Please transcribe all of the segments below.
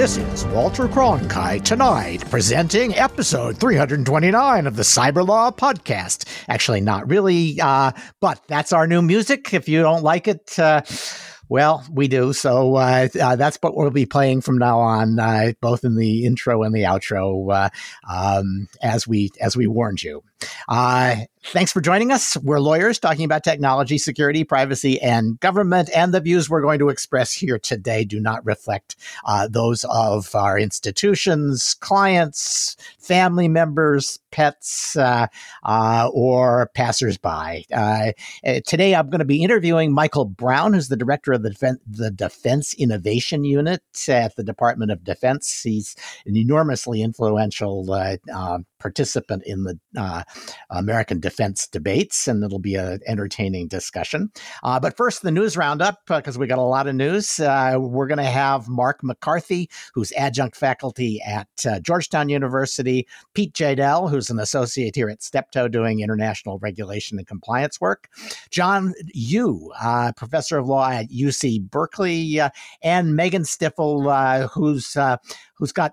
This is Walter Cronkite tonight, presenting episode 329 of the Cyber Law Podcast. Actually, not really, uh, but that's our new music. If you don't like it, uh, well, we do. So uh, uh, that's what we'll be playing from now on, uh, both in the intro and the outro, uh, um, as we as we warned you. Thanks for joining us. We're lawyers talking about technology, security, privacy, and government. And the views we're going to express here today do not reflect uh, those of our institutions, clients, family members, pets, uh, uh, or passersby. Uh, uh, today, I'm going to be interviewing Michael Brown, who's the director of the, the Defense Innovation Unit at the Department of Defense. He's an enormously influential uh, participant in the uh, American defense debates, and it'll be an entertaining discussion. Uh, but first, the news roundup, because uh, we got a lot of news. Uh, we're going to have Mark MacCarthy, who's adjunct faculty at uh, Georgetown University, Pete Jeydel, who's an associate here at Steptoe doing international regulation and compliance work, John uh, professor of law at UC Berkeley, and Megan Stifel, who's who's got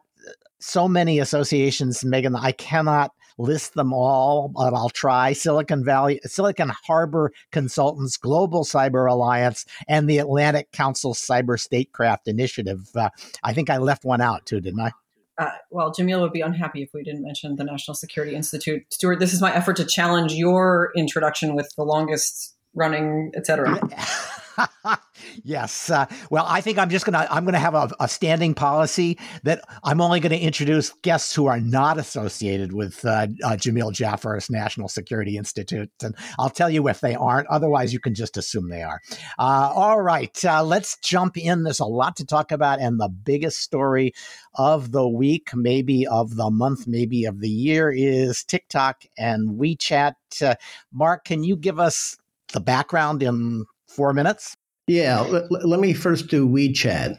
so many associations, Megan, I cannot list them all, but I'll try. Silicon Valley, Silicon Harbor Consultants, Global Cyber Alliance, and the Atlantic Council Cyber Statecraft Initiative. Uh, I think I left one out too, didn't I? Uh, well, Jamil would be unhappy if we didn't mention the National Security Institute. Stuart, this is my effort to challenge your introduction with the longest running, et cetera. yes. Uh, well, I think I'm just gonna I'm gonna have a, a, standing policy that I'm only going to introduce guests who are not associated with uh, uh, Jamil Jaffer's National Security Institute, and I'll tell you if they aren't. Otherwise, you can just assume they are. Uh, all right, uh, let's jump in. There's a lot to talk about, and the biggest story of the week, maybe of the month, maybe of the year, is TikTok and WeChat. Uh, Mark, can you give us the background in four minutes? Yeah, l- let me first do WeChat.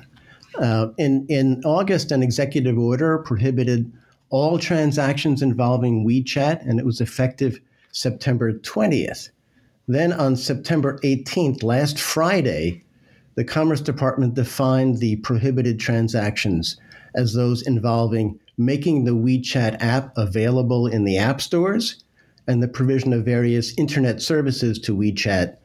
Uh, in, in August, an executive order prohibited all transactions involving WeChat, and it was effective September 20th. Then on September 18th, last Friday, the Commerce Department defined the prohibited transactions as those involving making the WeChat app available in the app stores and the provision of various internet services to WeChat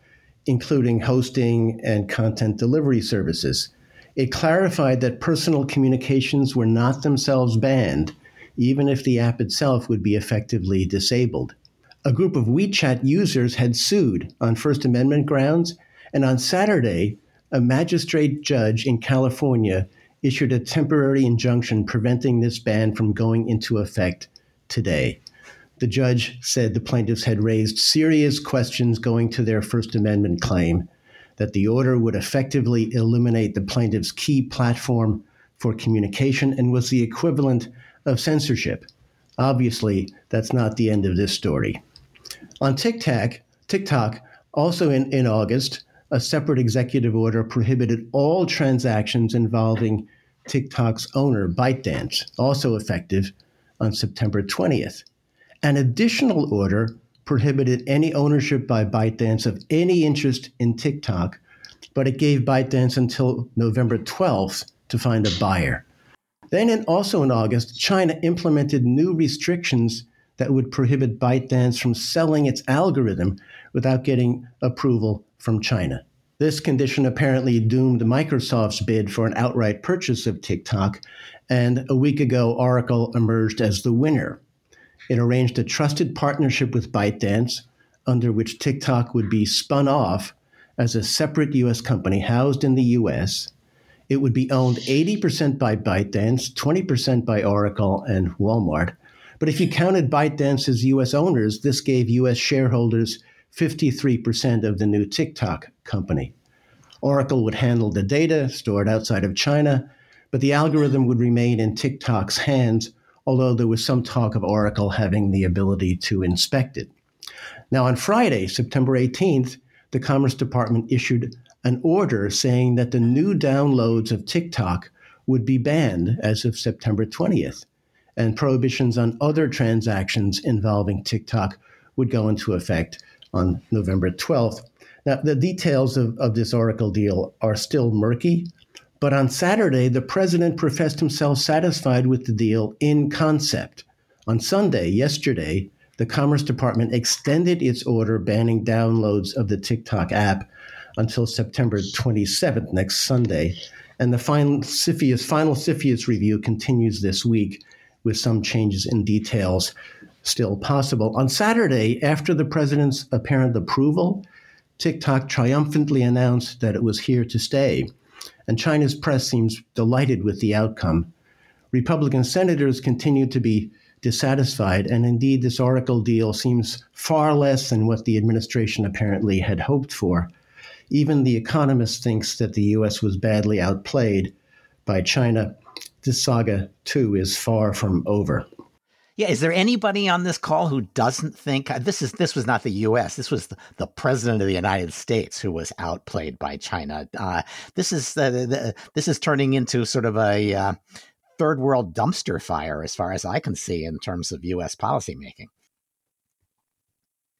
including hosting and content delivery services. It clarified that personal communications were not themselves banned, even if the app itself would be effectively disabled. A group of WeChat users had sued on First Amendment grounds, and on Saturday, a magistrate judge in California issued a temporary injunction preventing this ban from going into effect today the judge said the plaintiffs had raised serious questions going to their First Amendment claim, that the order would effectively eliminate the plaintiff's key platform for communication and was the equivalent of censorship. Obviously, that's not the end of this story. On TikTok, TikTok, also in, in August, a separate executive order prohibited all transactions involving TikTok's owner, ByteDance, also effective on September 20th. An additional order prohibited any ownership by ByteDance of any interest in TikTok, but it gave ByteDance until November 12th to find a buyer. Then, in, also in August, China implemented new restrictions that would prohibit ByteDance from selling its algorithm without getting approval from China. This condition apparently doomed Microsoft's bid for an outright purchase of TikTok, and a week ago, Oracle emerged as the winner. It arranged a trusted partnership with ByteDance, under which TikTok would be spun off as a separate U.S. company housed in the U.S. It would be owned 80% by ByteDance, 20% by Oracle and Walmart. But if you counted ByteDance's U.S. owners, this gave U.S. shareholders 53% of the new TikTok company. Oracle would handle the data stored outside of China, but the algorithm would remain in TikTok's hands although there was some talk of Oracle having the ability to inspect it. Now, on Friday, September 18th, the Commerce Department issued an order saying that the new downloads of TikTok would be banned as of September 20th, and prohibitions on other transactions involving TikTok would go into effect on November 12th. Now, the details of, of this Oracle deal are still murky, But on Saturday, the president professed himself satisfied with the deal in concept. On Sunday, yesterday, the Commerce Department extended its order banning downloads of the TikTok app until September 27th, next Sunday. And the final CFIUS, final CFIUS review continues this week with some changes in details still possible. On Saturday, after the president's apparent approval, TikTok triumphantly announced that it was here to stay. And China's press seems delighted with the outcome. Republican senators continue to be dissatisfied, and indeed, this Oracle deal seems far less than what the administration apparently had hoped for. Even The Economist thinks that the U.S. was badly outplayed by China. This saga, too, is far from over. Yeah, is there anybody on this call who doesn't think uh, this is this was not the U.S. This was the, the president of the United States who was outplayed by China. Uh, this is uh, the, this is turning into sort of a uh, third world dumpster fire, as far as I can see, in terms of U.S. policymaking.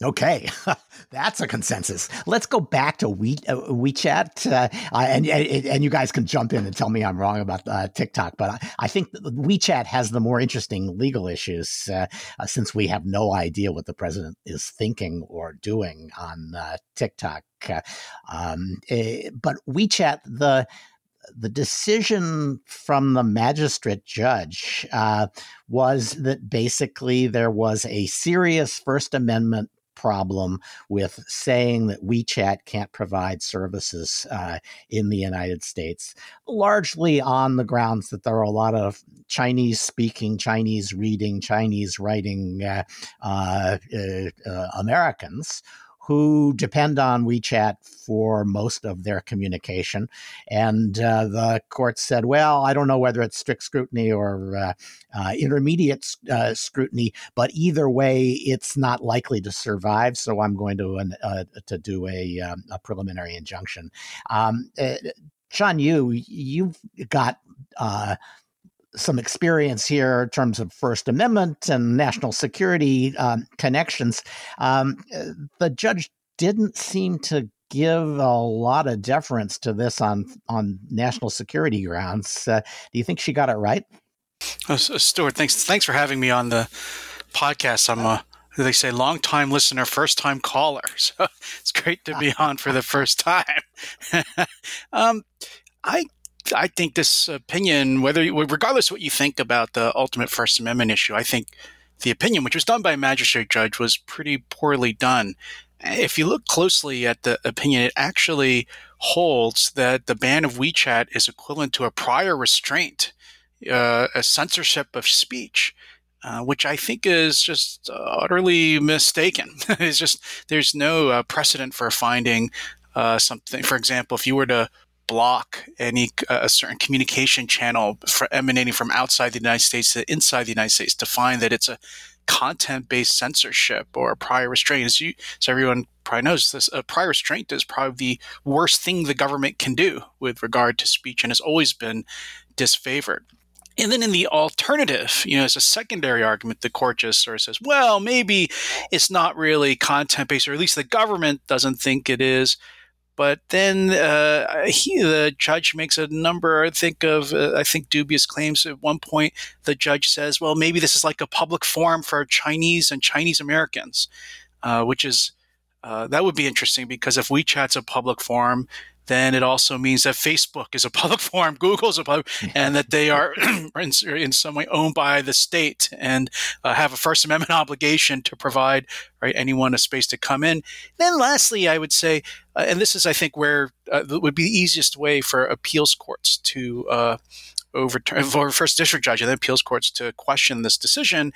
Okay, that's a consensus. Let's go back to we, uh, WeChat, uh, and, and you guys can jump in and tell me I'm wrong about uh, TikTok. But I, I, think WeChat has the more interesting legal issues uh, uh, since we have no idea what the president is thinking or doing on uh, TikTok. Um, eh, but WeChat, the the decision from the magistrate judge uh, was that basically there was a serious First Amendment problem with saying that WeChat can't provide services uh, in the United States, largely on the grounds that there are a lot of Chinese speaking, Chinese reading, Chinese writing uh, uh, uh Americans who depend on WeChat for most of their communication. And uh, the court said, well, I don't know whether it's strict scrutiny or uh, uh, intermediate uh, scrutiny, but either way, it's not likely to survive. So I'm going to uh, to do a, um, a preliminary injunction. Um, John, uh, you you've got some experience here in terms of First Amendment and national security um, connections. Um, the judge didn't seem to give a lot of deference to this on on national security grounds. Uh, do you think she got it right? Uh, Stuart, thanks thanks for having me on the podcast. I'm a they say long time listener, first time caller. So it's great to be on for the first time. um, I I think this opinion, whether regardless of what you think about the ultimate First Amendment issue, I think the opinion, which was done by a magistrate judge, was pretty poorly done. If you look closely at the opinion, it actually holds that the ban of WeChat is equivalent to a prior restraint, uh, a censorship of speech. Uh, which I think is just utterly mistaken. it's just there's no uh, precedent for finding uh, something. For example, if you were to block any uh, a certain communication channel emanating from outside the United States to inside the United States to find that it's a content-based censorship or a prior restraint. As you, so everyone probably knows this, a prior restraint is probably the worst thing the government can do with regard to speech and has always been disfavored. And then in the alternative, you know, as a secondary argument, the court just sort of says, well, maybe it's not really content based, or at least the government doesn't think it is. But then uh, he, the judge makes a number, I think, of, uh, I think, dubious claims. At one point, the judge says, well, maybe this is like a public forum for Chinese and Chinese Americans, uh, which is, uh, that would be interesting because if WeChat's a public forum, then it also means that Facebook is a public forum, Google's a public, and that they are in, in, some way owned by the state and uh, have a First Amendment obligation to provide right anyone a space to come in. Then, lastly, I would say, uh, and this is, I think, where uh, would be the easiest way for appeals courts to uh, overturn for first district judge and then appeals courts to question this decision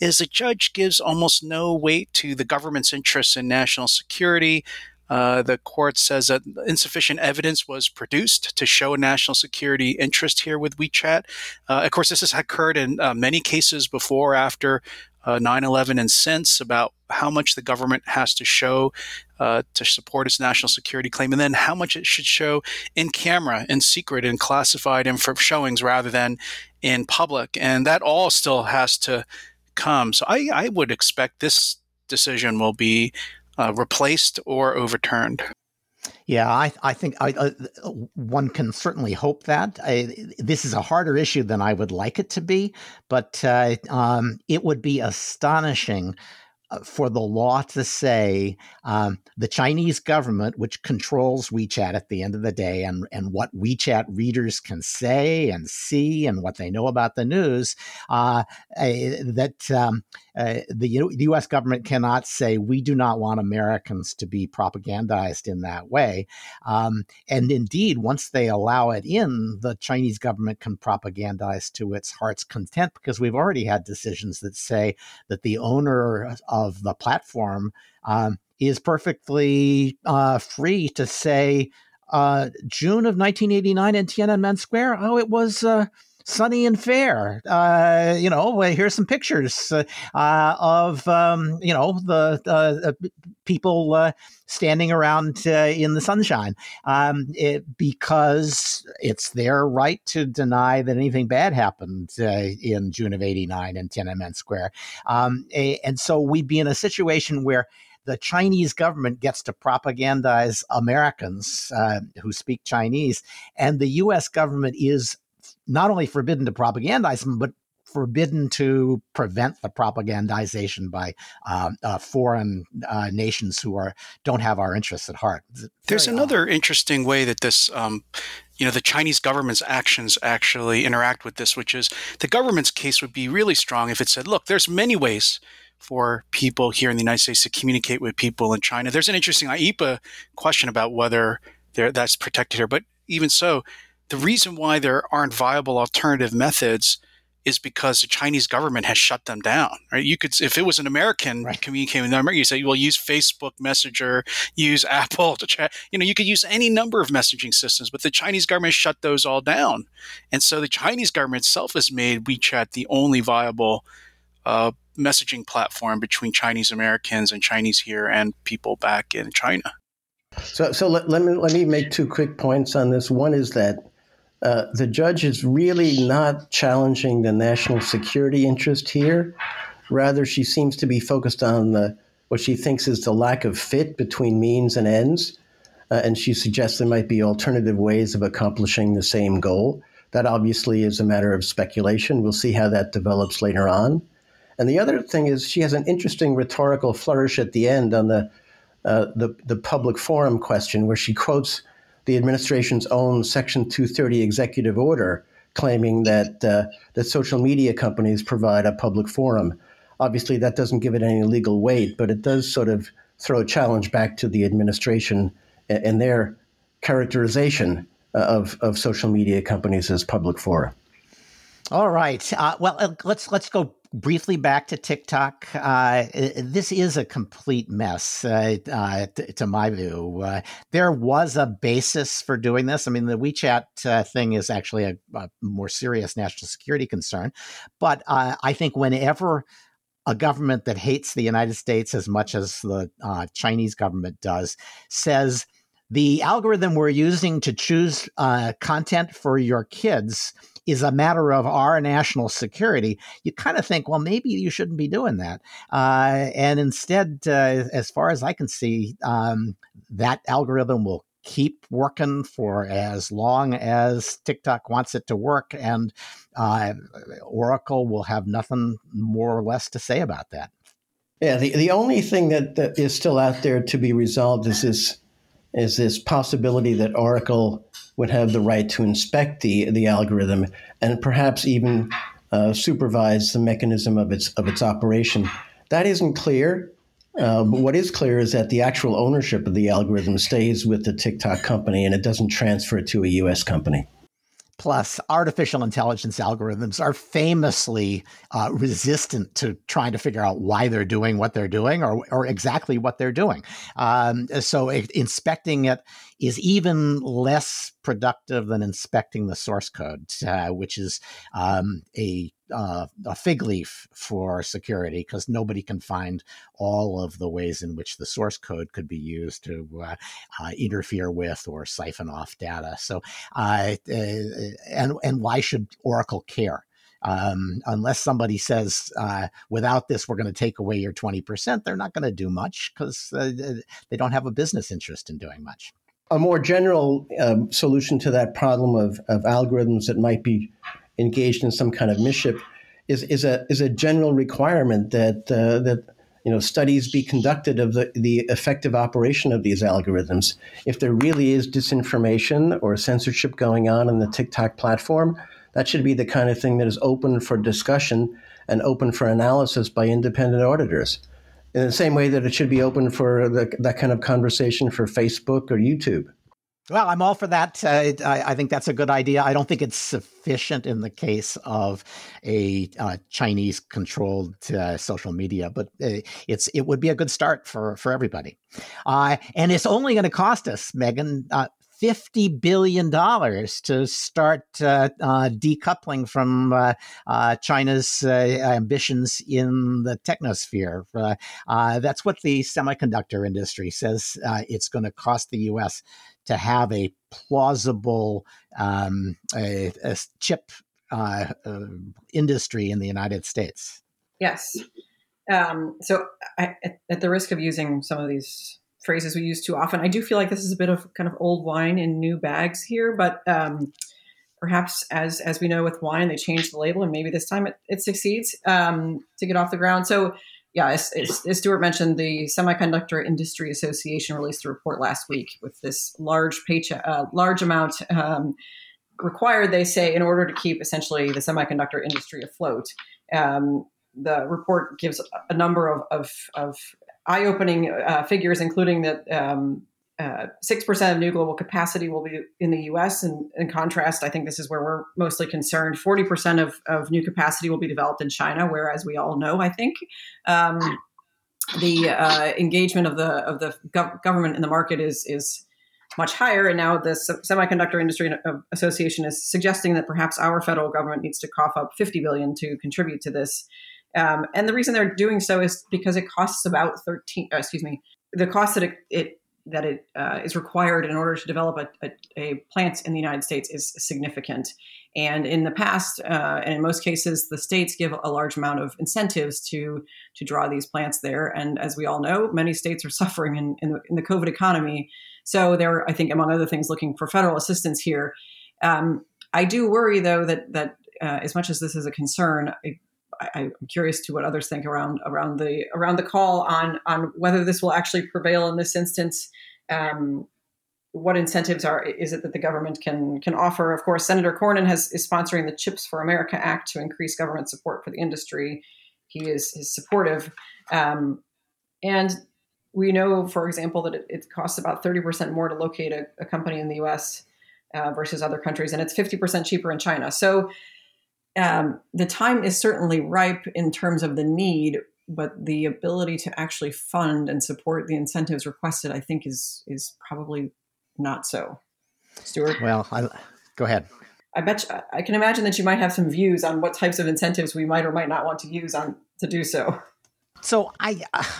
is a judge gives almost no weight to the government's interests in national security uh, the court says that insufficient evidence was produced to show a national security interest here with WeChat. Uh, of course, this has occurred in uh, many cases before, after uh, 9 11, and since about how much the government has to show uh, to support its national security claim, and then how much it should show in camera, in secret, in classified and for showings rather than in public. And that all still has to come. So I, I would expect this decision will be uh, replaced or overturned. Yeah, I, I think I, uh, one can certainly hope that. I, this is a harder issue than I would like it to be, but uh, um, it would be astonishing for the law to say um, the Chinese government, which controls WeChat at the end of the day, and, and what WeChat readers can say and see and what they know about the news, uh, uh, that um, uh, the, U- the U.S. government cannot say we do not want Americans to be propagandized in that way. Um, and indeed, once they allow it in, the Chinese government can propagandize to its heart's content because we've already had decisions that say that the owner of the platform um, is perfectly uh, free to say uh, June of 1989 in Tiananmen Square. Oh, it was uh, sunny and fair. Uh, you know, here's some pictures uh, of um, you know the uh, people uh, standing around uh, in the sunshine um, it, because it's their right to deny that anything bad happened uh, in June of '89 in Tiananmen Square. Um, and so we'd be in a situation where the Chinese government gets to propagandize Americans uh, who speak Chinese, and the U.S. government is not only forbidden to propagandize them, but forbidden to prevent the propagandization by uh, uh, foreign uh, nations who are don't have our interests at heart. There's another odd. interesting way that this, um, you know, the Chinese government's actions actually interact with this, which is the government's case would be really strong if it said, "Look, there's many ways." For people here in the United States to communicate with people in China, there's an interesting IEEPA question about whether that's protected here. But even so, the reason why there aren't viable alternative methods is because the Chinese government has shut them down. Right? You could, if it was an American right. communicating with America, you say, well, use Facebook Messenger, use Apple to chat. You know, you could use any number of messaging systems, but the Chinese government shut those all down, and so the Chinese government itself has made WeChat the only viable uh, messaging platform between Chinese Americans and Chinese here and people back in China. So, so let, let me let me make two quick points on this. One is that uh, the judge is really not challenging the national security interest here. Rather, she seems to be focused on the, what she thinks is the lack of fit between means and ends. Uh, and she suggests there might be alternative ways of accomplishing the same goal. That obviously is a matter of speculation. We'll see how that develops later on. And the other thing is, she has an interesting rhetorical flourish at the end on the uh, the, the public forum question, where she quotes the administration's own Section 230 executive order claiming that uh, that social media companies provide a public forum. Obviously, that doesn't give it any legal weight, but it does sort of throw a challenge back to the administration and their characterization uh, of, of social media companies as public fora. All right. Uh, well, uh, let's let's go briefly back to TikTok. Uh, this is a complete mess, uh, uh, t- to my view. Uh, there was a basis for doing this. I mean, the WeChat uh, thing is actually a, a, more serious national security concern. But uh, I think whenever a government that hates the United States as much as the Chinese government does says, the algorithm we're using to choose content for your kids is a matter of our national security, you kind of think, well, maybe you shouldn't be doing that. Uh, and instead, uh, as far as I can see, um, that algorithm will keep working for as long as TikTok wants it to work, and uh, Oracle will have nothing more or less to say about that. Yeah, the, the only thing that, that is still out there to be resolved is this is this possibility that Oracle would have the right to inspect the the algorithm and perhaps even uh, supervise the mechanism of its of its operation. That isn't clear. Uh, but what is clear is that the actual ownership of the algorithm stays with the TikTok company and it doesn't transfer to a U.S. company. Plus, artificial intelligence algorithms are famously uh, resistant to trying to figure out why they're doing what they're doing or, or exactly what they're doing. Um, so, inspecting it is even less productive than inspecting the source code, uh, which is um, a uh, a fig leaf for security because nobody can find all of the ways in which the source code could be used to uh, uh, interfere with or siphon off data. So, uh, uh, and and why should Oracle care? Um, unless somebody says, uh, without this, we're going to take away your 20%, they're not going to do much because uh, they don't have a business interest in doing much. A more general um, solution to that problem of, of algorithms that might be engaged in some kind of mischief is, is a is a general requirement that uh, that you know studies be conducted of the, the effective operation of these algorithms. If there really is disinformation or censorship going on in the TikTok platform, that should be the kind of thing that is open for discussion and open for analysis by independent auditors in the same way that it should be open for the, that kind of conversation for Facebook or YouTube. Well, I'm all for that. Uh, I, I, think that's a good idea. I don't think it's sufficient in the case of a uh, Chinese-controlled uh, social media, but uh, it's it would be a good start for for everybody. Uh, and it's only going to cost us, Megan, $50 billion to start uh, uh, decoupling from uh, uh China's uh, ambitions in the technosphere. That's what the semiconductor industry says it's going to cost the U.S. to have a plausible um, a, a chip industry in the United States. Yes. Um, so, I, at the risk of using some of these phrases we use too often. I do feel like this is a bit of kind of old wine in new bags here, but um, perhaps as as we know with wine, they change the label, and maybe this time it, it succeeds um, to get off the ground. So. Yeah, as, as, as Stuart mentioned, the Semiconductor Industry Association released a report last week with this large paycheck, uh, large amount um, required. They say in order to keep essentially the semiconductor industry afloat. Um, the report gives a number of, of, of eye-opening uh, figures, including that um, uh, six percent of new global capacity will be in the U.S. And in contrast, I think this is where we're mostly concerned. Forty percent of, of new capacity will be developed in China, whereas we all know, I think, um, the uh, engagement of the of the gov- government in the market is is much higher. And now the Semiconductor Industry Association is suggesting that perhaps our federal government needs to cough up 50 billion to contribute to this. Um, and the reason they're doing so is because it costs about 13, uh, excuse me, the cost that it, it that it uh, is required in order to develop a, a, a, plant in the United States is significant. And in the past, uh, and in most cases, the states give a large amount of incentives to to draw these plants there. And as we all know, many states are suffering in, in, the, in the COVID economy. So they're, I think, among other things, looking for federal assistance here. Um, I do worry, though, that that uh, as much as this is a concern, I, am curious to what others think around around the around the call on on whether this will actually prevail in this instance. Um, what incentives are is it that the government can can offer? Of course, Senator Cornyn has is sponsoring the Chips for America Act to increase government support for the industry. He is is supportive, um, and we know, for example, that it, it costs about thirty percent more to locate a, a company in the U.S. Uh, versus other countries, and it's fifty percent cheaper in China. So um, the time is certainly ripe in terms of the need, but the ability to actually fund and support the incentives requested, I think, is is probably not so. Stuart, well, I, go ahead. I bet you, I can imagine that you might have some views on what types of incentives we might or might not want to use on to do so. So I. Uh,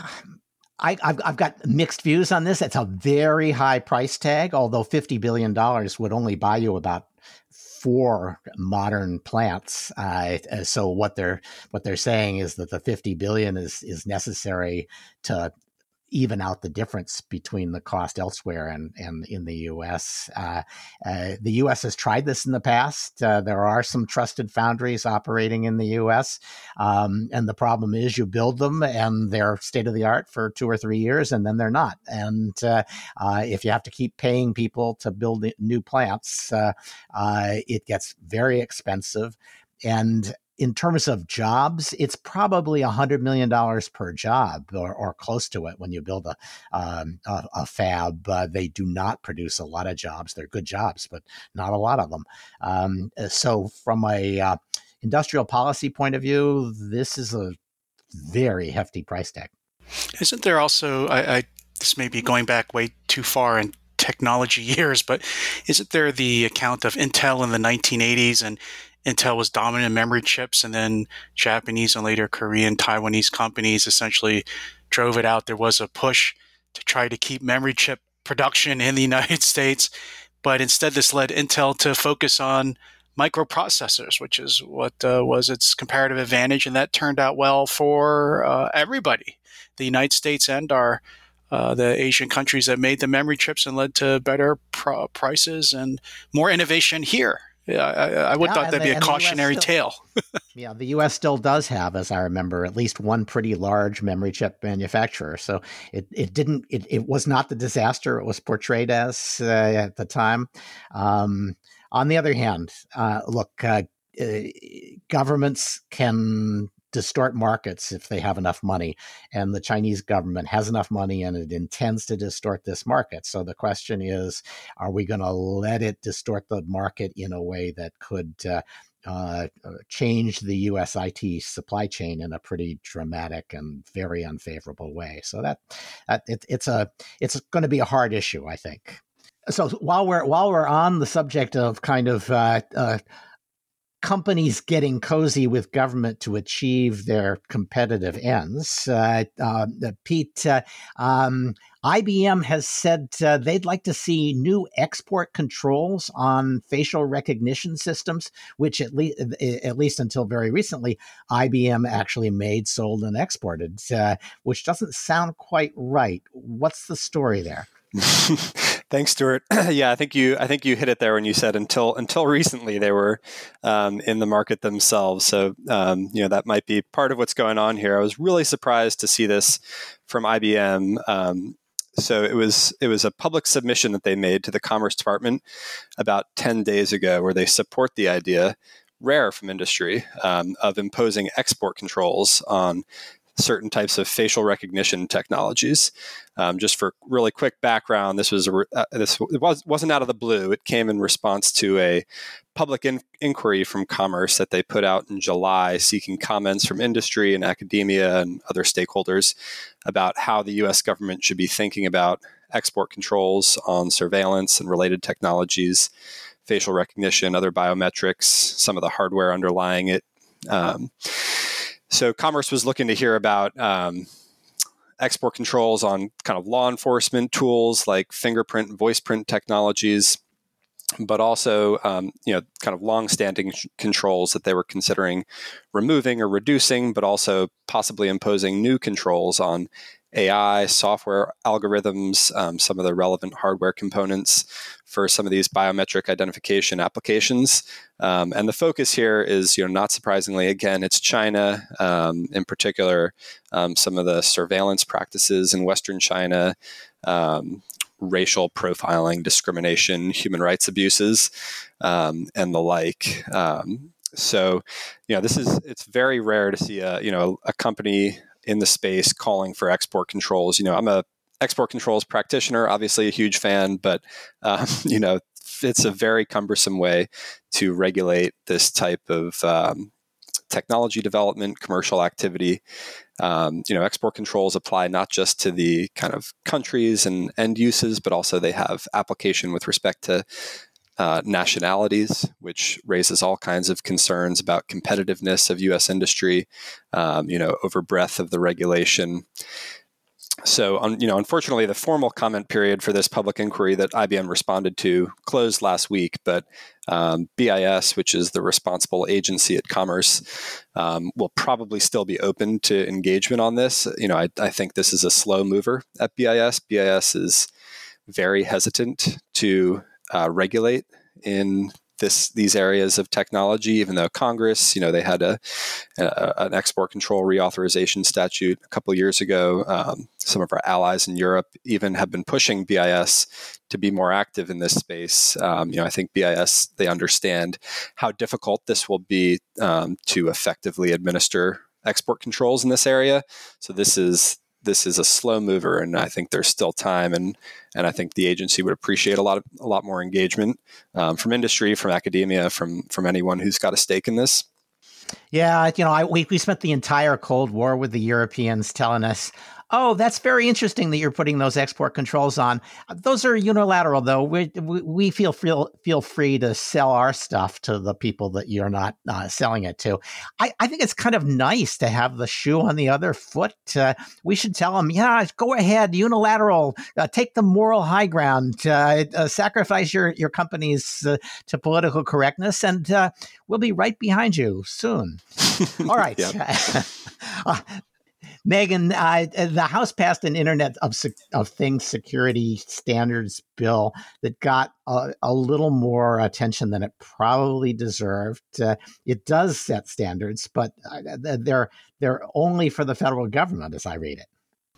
I, have I've got mixed views on this. It's a very high price tag, although $50 billion would only buy you about for modern plants. Uh, uh, so what they're what they're saying is that the 50 billion is is necessary to even out the difference between the cost elsewhere and, and in the U.S. Uh, uh, the U.S. has tried this in the past. Uh, there are some trusted foundries operating in the U.S., um, and the problem is you build them and they're state of the art for two or three years, and then they're not. And uh, uh, if you have to keep paying people to build new plants, uh, it gets very expensive. And in terms of jobs, it's probably $100 million per job or, or close to it when you build a, um, a, a, fab. Uh, they do not produce a lot of jobs. They're good jobs, but not a lot of them. Um, uh, so, from a uh, industrial policy point of view, this is a very hefty price tag. Isn't there also, I, I this may be going back way too far in technology years, but isn't there the account of Intel in the 1980s and Intel was dominant in memory chips, and then Japanese and later Korean, Taiwanese companies essentially drove it out. There was a push to try to keep memory chip production in the United States, but instead, this led Intel to focus on microprocessors, which is what uh, was its comparative advantage, and that turned out well for uh, everybody, the United States and our uh, the Asian countries that made the memory chips and led to better pr- prices and more innovation here. Yeah, I, I would yeah, thought that'd the, be a cautionary still, tale. yeah, the U.S. still does have, as I remember, at least one pretty large memory chip manufacturer. So it, it didn't it, it was not the disaster it was portrayed as uh, at the time. Um, on the other hand, uh, look, uh, uh governments can distort markets if they have enough money. And the Chinese government has enough money and it intends to distort this market. So the question is are we going to let it distort the market in a way that could uh, uh, change the U.S. IT supply chain in a pretty dramatic and very unfavorable way. So that, that it, it's a it's going to be a hard issue, I think. So while we're while we're on the subject of kind of uh, uh companies getting cozy with government to achieve their competitive ends. Uh, uh, Pete, uh, um, IBM has said uh, they'd like to see new export controls on facial recognition systems, which at least at least until very recently, IBM actually made, sold, and exported, uh, which doesn't sound quite right. What's the story there? Thanks, Stuart. yeah, I think you I think you hit it there when you said until until recently they were um, in the market themselves. So um, you know that might be part of what's going on here. I was really surprised to see this from IBM. Um, so it was it was a public submission that they made to the Commerce Department about ten days ago, where they support the idea rare from industry um, of imposing export controls on certain types of facial recognition technologies. Um, just for really quick background, this was uh, this was wasn't out of the blue. It came in response to a public in- inquiry from Commerce that they put out in July, seeking comments from industry and academia and other stakeholders about how the U.S. government should be thinking about export controls on surveillance and related technologies, facial recognition, other biometrics, some of the hardware underlying it. Um, so Commerce was looking to hear about um, export controls on kind of law enforcement tools like fingerprint and voice print technologies, but also um, you know kind of long-standing controls that they were considering removing or reducing, but also possibly imposing new controls on AI, software algorithms, um, some of the relevant hardware components for some of these biometric identification applications. Um, and the focus here is, you know, not surprisingly, again, it's China, um, in particular, um, some of the surveillance practices in Western China, um, racial profiling, discrimination, human rights abuses, um, and the like. so, you know, this is it's very rare to see a you know a company in the space calling for export controls. You know, I'm a export controls practitioner, obviously a huge fan, but um, you know, it's a very cumbersome way to regulate this type of um, technology development, commercial activity. Um, you know, export controls apply not just to the kind of countries and end uses, but also they have application with respect to uh, nationalities, which raises all kinds of concerns about competitiveness of U.S. industry, um, you know, over breadth of the regulation. So, you know, unfortunately, the formal comment period for this public inquiry that IBM responded to closed last week. But um, BIS, which is the responsible agency at Commerce, um, will probably still be open to engagement on this. You know, I, I think this is a slow mover at BIS. BIS is very hesitant to uh, regulate in this these areas of technology. Even though Congress, you know, they had a, a an export control reauthorization statute a couple years ago. Um, some of our allies in Europe even have been pushing BIS to be more active in this space. Um, you know, I think BIS they understand how difficult this will be um, to effectively administer export controls in this area. So this is this is a slow mover, and I think there's still time, and and I think the agency would appreciate a lot of a lot more engagement um, from industry, from academia, from from anyone who's got a stake in this. Yeah, you know, I, we we spent the entire Cold War with the Europeans telling us, Oh, that's very interesting that you're putting those export controls on. Those are unilateral, though. We, we feel feel feel free to sell our stuff to the people that you're not uh, selling it to. I, I think it's kind of nice to have the shoe on the other foot. Uh, we should tell them, yeah, go ahead, unilateral, uh, take the moral high ground, uh, uh, sacrifice your your companies uh, to political correctness, and we'll be right behind you soon. All right. Megan, uh, the House passed an Internet of, of Things security standards bill that got a, a little more attention than it probably deserved. Uh, it does set standards, but uh, they're they're only for the federal government, as I read it.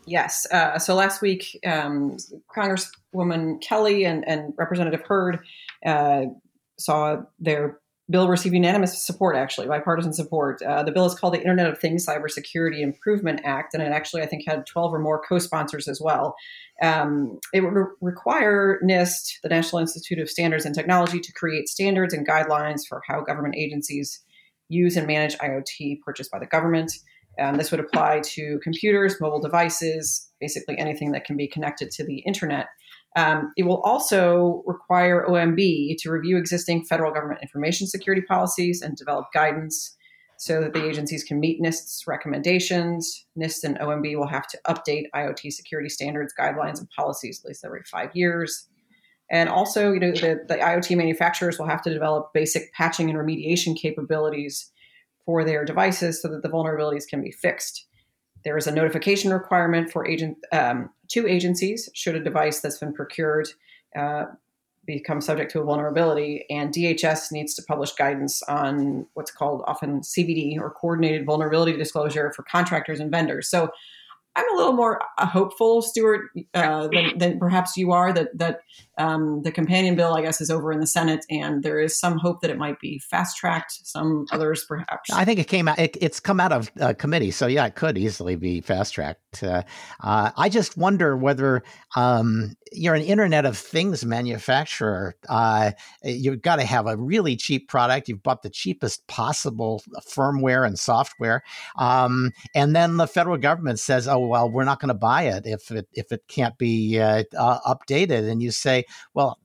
Yes. Uh, so last week, um, Congresswoman Kelly and, and Representative Hurd uh, saw their bill received unanimous support, actually, bipartisan support. Uh, the bill is called the Internet of Things Cybersecurity Improvement Act, and it actually, I think, had 12 or more co sponsors as well. Um, it would re- require NIST, the National Institute of Standards and Technology, to create standards and guidelines for how government agencies use and manage IoT purchased by the government. Um, this would apply to computers, mobile devices, basically anything that can be connected to the internet. Um, it will also require OMB to review existing federal government information security policies and develop guidance so that the agencies can meet NIST's recommendations. NIST and OMB will have to update IoT security standards, guidelines, and policies at least every five years. And also, you know, the, the IoT manufacturers will have to develop basic patching and remediation capabilities for their devices so that the vulnerabilities can be fixed. There is a notification requirement for agent um, two agencies should a device that's been procured uh, become subject to a vulnerability, and DHS needs to publish guidance on what's called often CVD or coordinated vulnerability disclosure for contractors and vendors. So I'm a little more uh, hopeful, Stuart, uh, than, than, perhaps you are. That that um, the companion bill, I guess, is over in the Senate, and there is some hope that it might be fast tracked. Some others, perhaps. I think it came out. It, it's come out of uh, committee, so yeah, it could easily be fast tracked. Uh, uh, I just wonder whether um, you're an Internet of Things manufacturer. Uh, you've got to have a really cheap product. You've bought the cheapest possible firmware and software, um, and then the federal government says, "Oh." Well, we're not going to buy it if it if it can't be uh, uh, updated. And you say, well,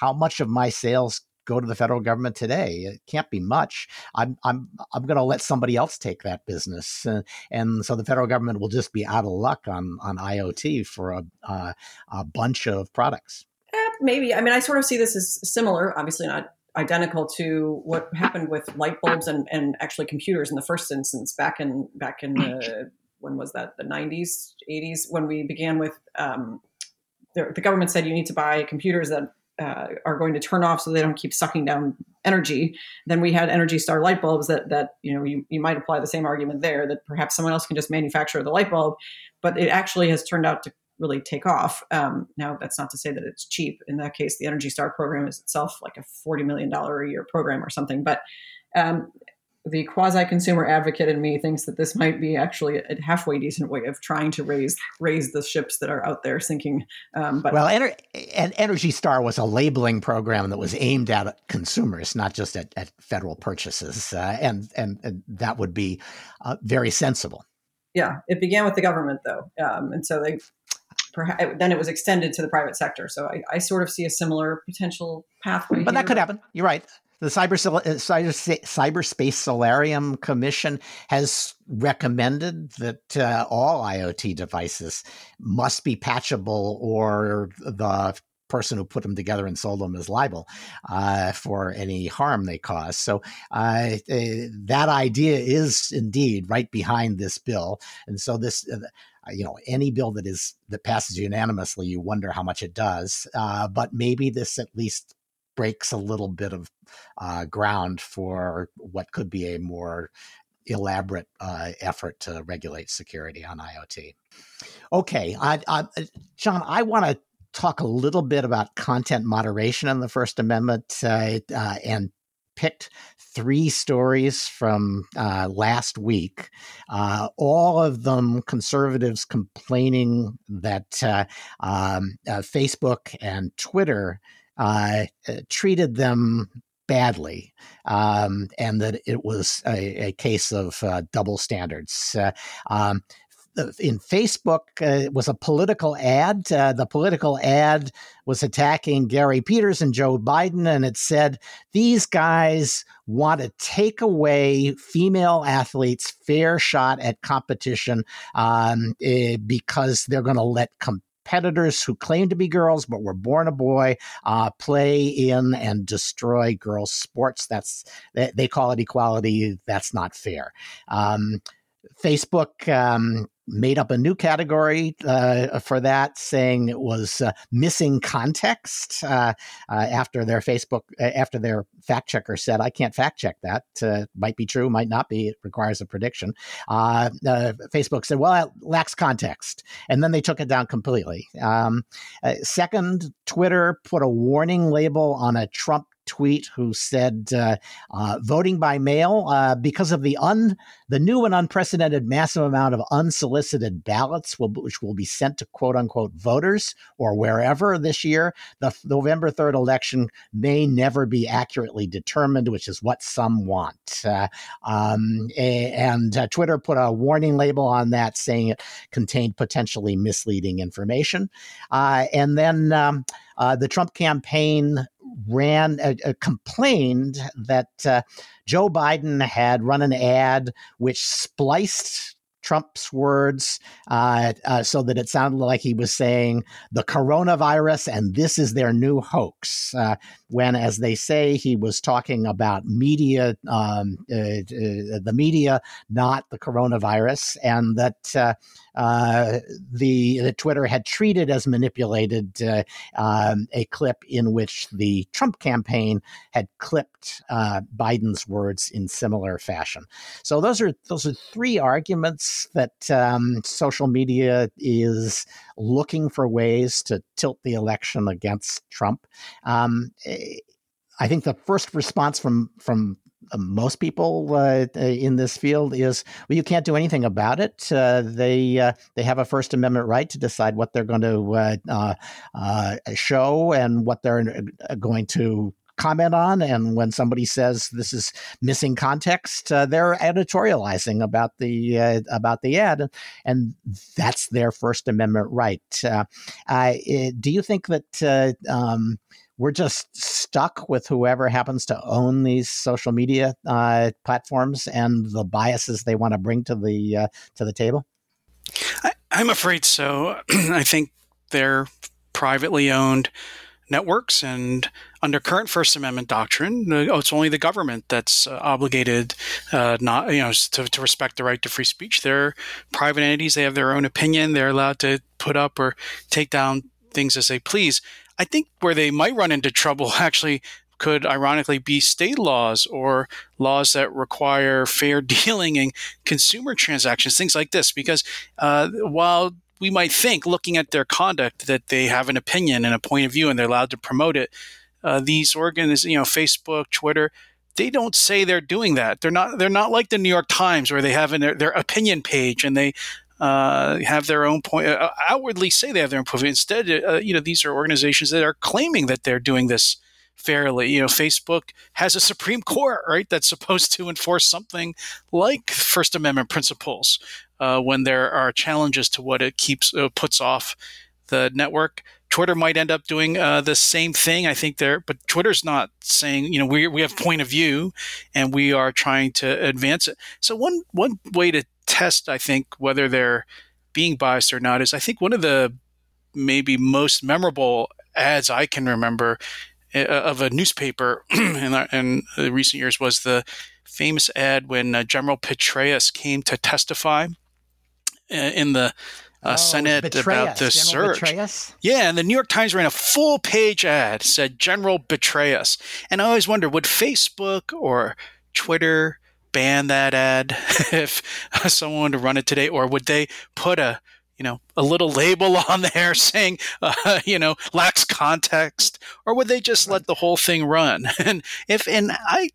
how much of my sales go to the federal government today? It can't be much. I'm I'm I'm going to let somebody else take that business, uh, and so the federal government will just be out of luck on on IoT for a uh, a bunch of products. Eh, maybe. I mean, I sort of see this as similar. Obviously, not identical to what happened with light bulbs and, and actually computers in the first instance back in back in the when was that? The 90s 80s when we began with um, the, the, government said you need to buy computers that uh, are going to turn off so they don't keep sucking down energy. Then we had energy star light bulbs that that you know you, you might apply the same argument there that perhaps someone else can just manufacture the light bulb but it actually has turned out to really take off. Um, now that's not to say that it's cheap. In that case the energy star program is itself like a $40 million a year program or something but um, the quasi consumer advocate in me thinks that this might be actually a halfway decent way of trying to raise raise the ships that are out there sinking. Um, but well, Ener- and Energy Star was a labeling program that was aimed at consumers, not just at, at federal purchases, uh, and, and, and that would be uh, very sensible. Yeah, it began with the government though, um, and so they perhaps then it was extended to the private sector. So I, I sort of see a similar potential pathway. But here. that could happen. You're right. The Cyber, uh, Cyber, Cyberspace Solarium Commission has recommended that uh, all IoT devices must be patchable or the person who put them together and sold them is liable uh, for any harm they cause. So uh, uh, that idea is indeed right behind this bill, and so this. Uh, you know, any bill that is that passes unanimously, you wonder how much it does. Uh, but maybe this at least breaks a little bit of uh, ground for what could be a more elaborate uh, effort to regulate security on IoT. Okay, I, I, John, I want to talk a little bit about content moderation in the First Amendment uh, uh and picked three stories from uh, last week, uh, all of them conservatives complaining that uh, um, uh, Facebook and Twitter uh, treated them badly, um, and that it was a, a case of uh, double standards. Uh, um, in Facebook, uh, it was a political ad. Uh, the political ad was attacking Gary Peters and Joe Biden, and it said these guys want to take away female athletes' fair shot at competition um, eh, because they're going to let com- competitors who claim to be girls but were born a boy uh, play in and destroy girls' sports. That's they, call it equality. That's not fair. Um, Facebook um, made up a new category uh, for that, saying it was uh, missing context uh, uh after their Facebook, uh, after their fact checker said, I can't fact check that. Uh, might be true, might not be. It requires a prediction. Facebook said, well, it lacks context. And then they took it down completely. Um, second, Twitter put a warning label on a Trump tweet who said uh, uh, voting by mail uh, because of the un the new and unprecedented massive amount of unsolicited ballots will, which will be sent to quote unquote voters or wherever this year. The November third election may never be accurately determined, which is what some want. Uh, um, and uh, Twitter put a warning label on that, saying it contained potentially misleading information. Uh, and then. Um, the Trump campaign ran uh, uh, complained that uh, Joe Biden had run an ad which spliced Trump's words uh, uh, so that it sounded like he was saying the coronavirus and this is their new hoax. Uh, when, as they say, he was talking about media, um, uh, uh, the media, not the coronavirus, and that uh, uh, the, the Twitter had treated as manipulated uh, um, a clip in which the Trump campaign had clipped uh, Biden's words in similar fashion. So those are those are three arguments that um, social media is looking for ways to tilt the election against Trump. Um, I think the first response from from uh, most people uh, uh, in this field is well you can't do anything about it. Uh, they uh, they have a first amendment right to decide what they're going to uh, show and what they're going to comment on. And when somebody says this is missing context they're editorializing about the about the ad. And that's their first amendment right. I, do you think that um, we're just stuck with whoever happens to own these social media uh, platforms and the biases they want to bring to the uh, to the table. I, I'm afraid so. I think they're privately owned networks, and under current First Amendment doctrine, oh, it's only the government that's uh, obligated, uh, not you know, to, to, respect the right to free speech. They're private entities; they have their own opinion. They're allowed to put up or take down things as they please. I think where they might run into trouble actually could ironically be state laws or laws that require fair dealing in consumer transactions, things like this. Because uh, while we might think, looking at their conduct, that they have an opinion and a point of view and they're allowed to promote it, uh, these organs, you know, Facebook, Twitter, they don't say they're doing that. They're not. They're not like the New York Times where they have their, their opinion page and they uh, have their own point, uh, outwardly say they have their own point. Instead, uh, you know, these are organizations that are claiming that they're doing this fairly. You know, Facebook has a Supreme Court, right, that's supposed to enforce something like First Amendment principles uh, when there are challenges to what it keeps uh, puts off the network. Twitter might end up doing uh, the same thing. I think there, but Twitter's not saying, you know, we we have point of view, and we are trying to advance it. So one one way to test, I think, whether they're being biased or not is I think one of the maybe most memorable ads I can remember uh, of a newspaper in, in recent years was the famous ad when uh, General Petraeus came to testify uh, in the uh, oh, Senate about the General surge. Betrayus? Yeah, and the New York Times ran a full page ad said General betray us. And I always wonder would Facebook or Twitter ban that ad if someone were to run it today, or would they put a you know a little label on there saying uh, you know lacks context, or would they just let the whole thing run? And if and I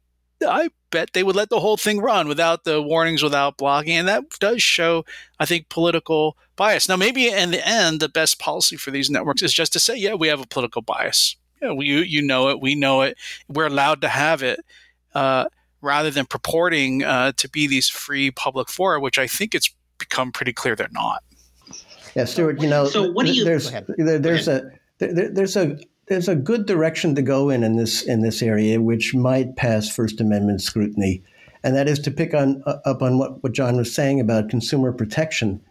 I bet they would let the whole thing run without the warnings, without blocking, and that does show, I think, political bias. Now, maybe in the end, the best policy for these networks is just to say, yeah, we have a political bias. Yeah, we, you know it, we know it, we're allowed to have it. Uh, rather than purporting uh, to be these free public fora, which I think it's become pretty clear they're not. Yeah, Stuart, You know, so what do you? There's there, there's a there, there's a there's a good direction to go in in this in this area, which might pass First Amendment scrutiny, and that is to pick on uh, up on what, what John was saying about consumer protection.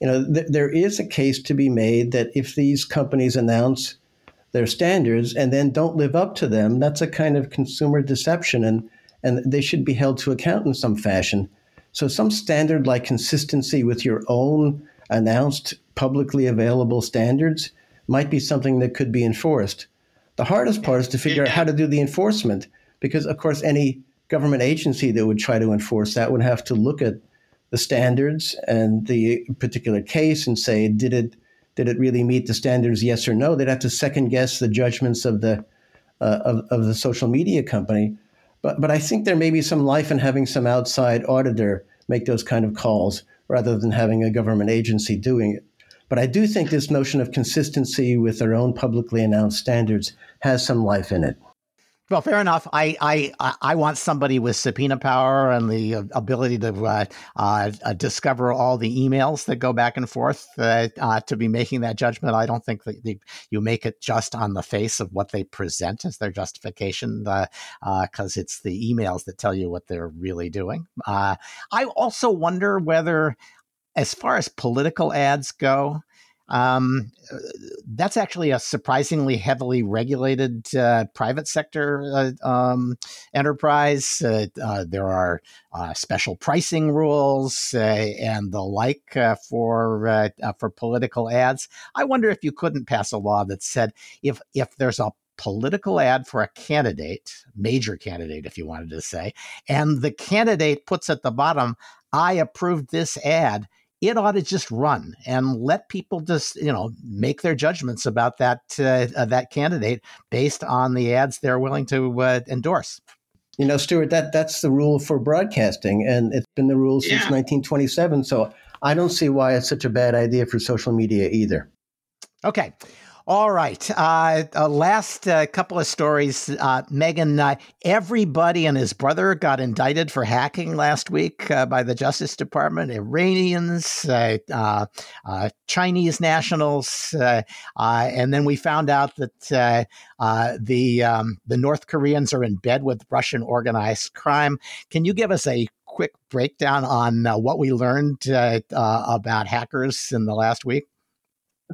You know, th- there is a case to be made that if these companies announce their standards and then don't live up to them, that's a kind of consumer deception, and and they should be held to account in some fashion. So, some standard like consistency with your own announced publicly available standards might be something that could be enforced. The hardest part is to figure out how to do the enforcement because, of course, any government agency that would try to enforce that would have to look at the standards and the particular case and say, did it did it really meet the standards? Yes or no. They'd have to second guess the judgments of the uh, of, of the social media company. But but I think there may be some life in having some outside auditor make those kind of calls rather than having a government agency doing it. But I do think this notion of consistency with their own publicly announced standards has some life in it. Well, fair enough. I, I I want somebody with subpoena power and the ability to uh, uh, uh, discover all the emails that go back and forth uh, uh, to be making that judgment. I don't think that you make it just on the face of what they present as their justification, because uh, it's the emails that tell you what they're really doing. I also wonder whether, as far as political ads go, um, that's actually a surprisingly heavily regulated uh, private sector uh, um, enterprise. Uh, uh there are uh, special pricing rules uh, and the like for for political ads. I wonder if you couldn't pass a law that said if if there's a political ad for a candidate, major candidate, if you wanted to say, and the candidate puts at the bottom, I approved this ad it ought to just run and let people just you know make their judgments about that uh, uh, that candidate based on the ads they're willing to uh, endorse. You know, Stuart, that that's the rule for broadcasting, and it's been the rule since yeah. 1927. So I don't see why it's such a bad idea for social media either. Okay. All right. Uh, uh, last uh, couple of stories. Uh, Megan, uh, everybody and his brother got indicted for hacking last week uh, by the Justice Department. Iranians, Chinese nationals, and then we found out that the um, the North Koreans are in bed with Russian organized crime. Can you give us a quick breakdown on what we learned about hackers in the last week?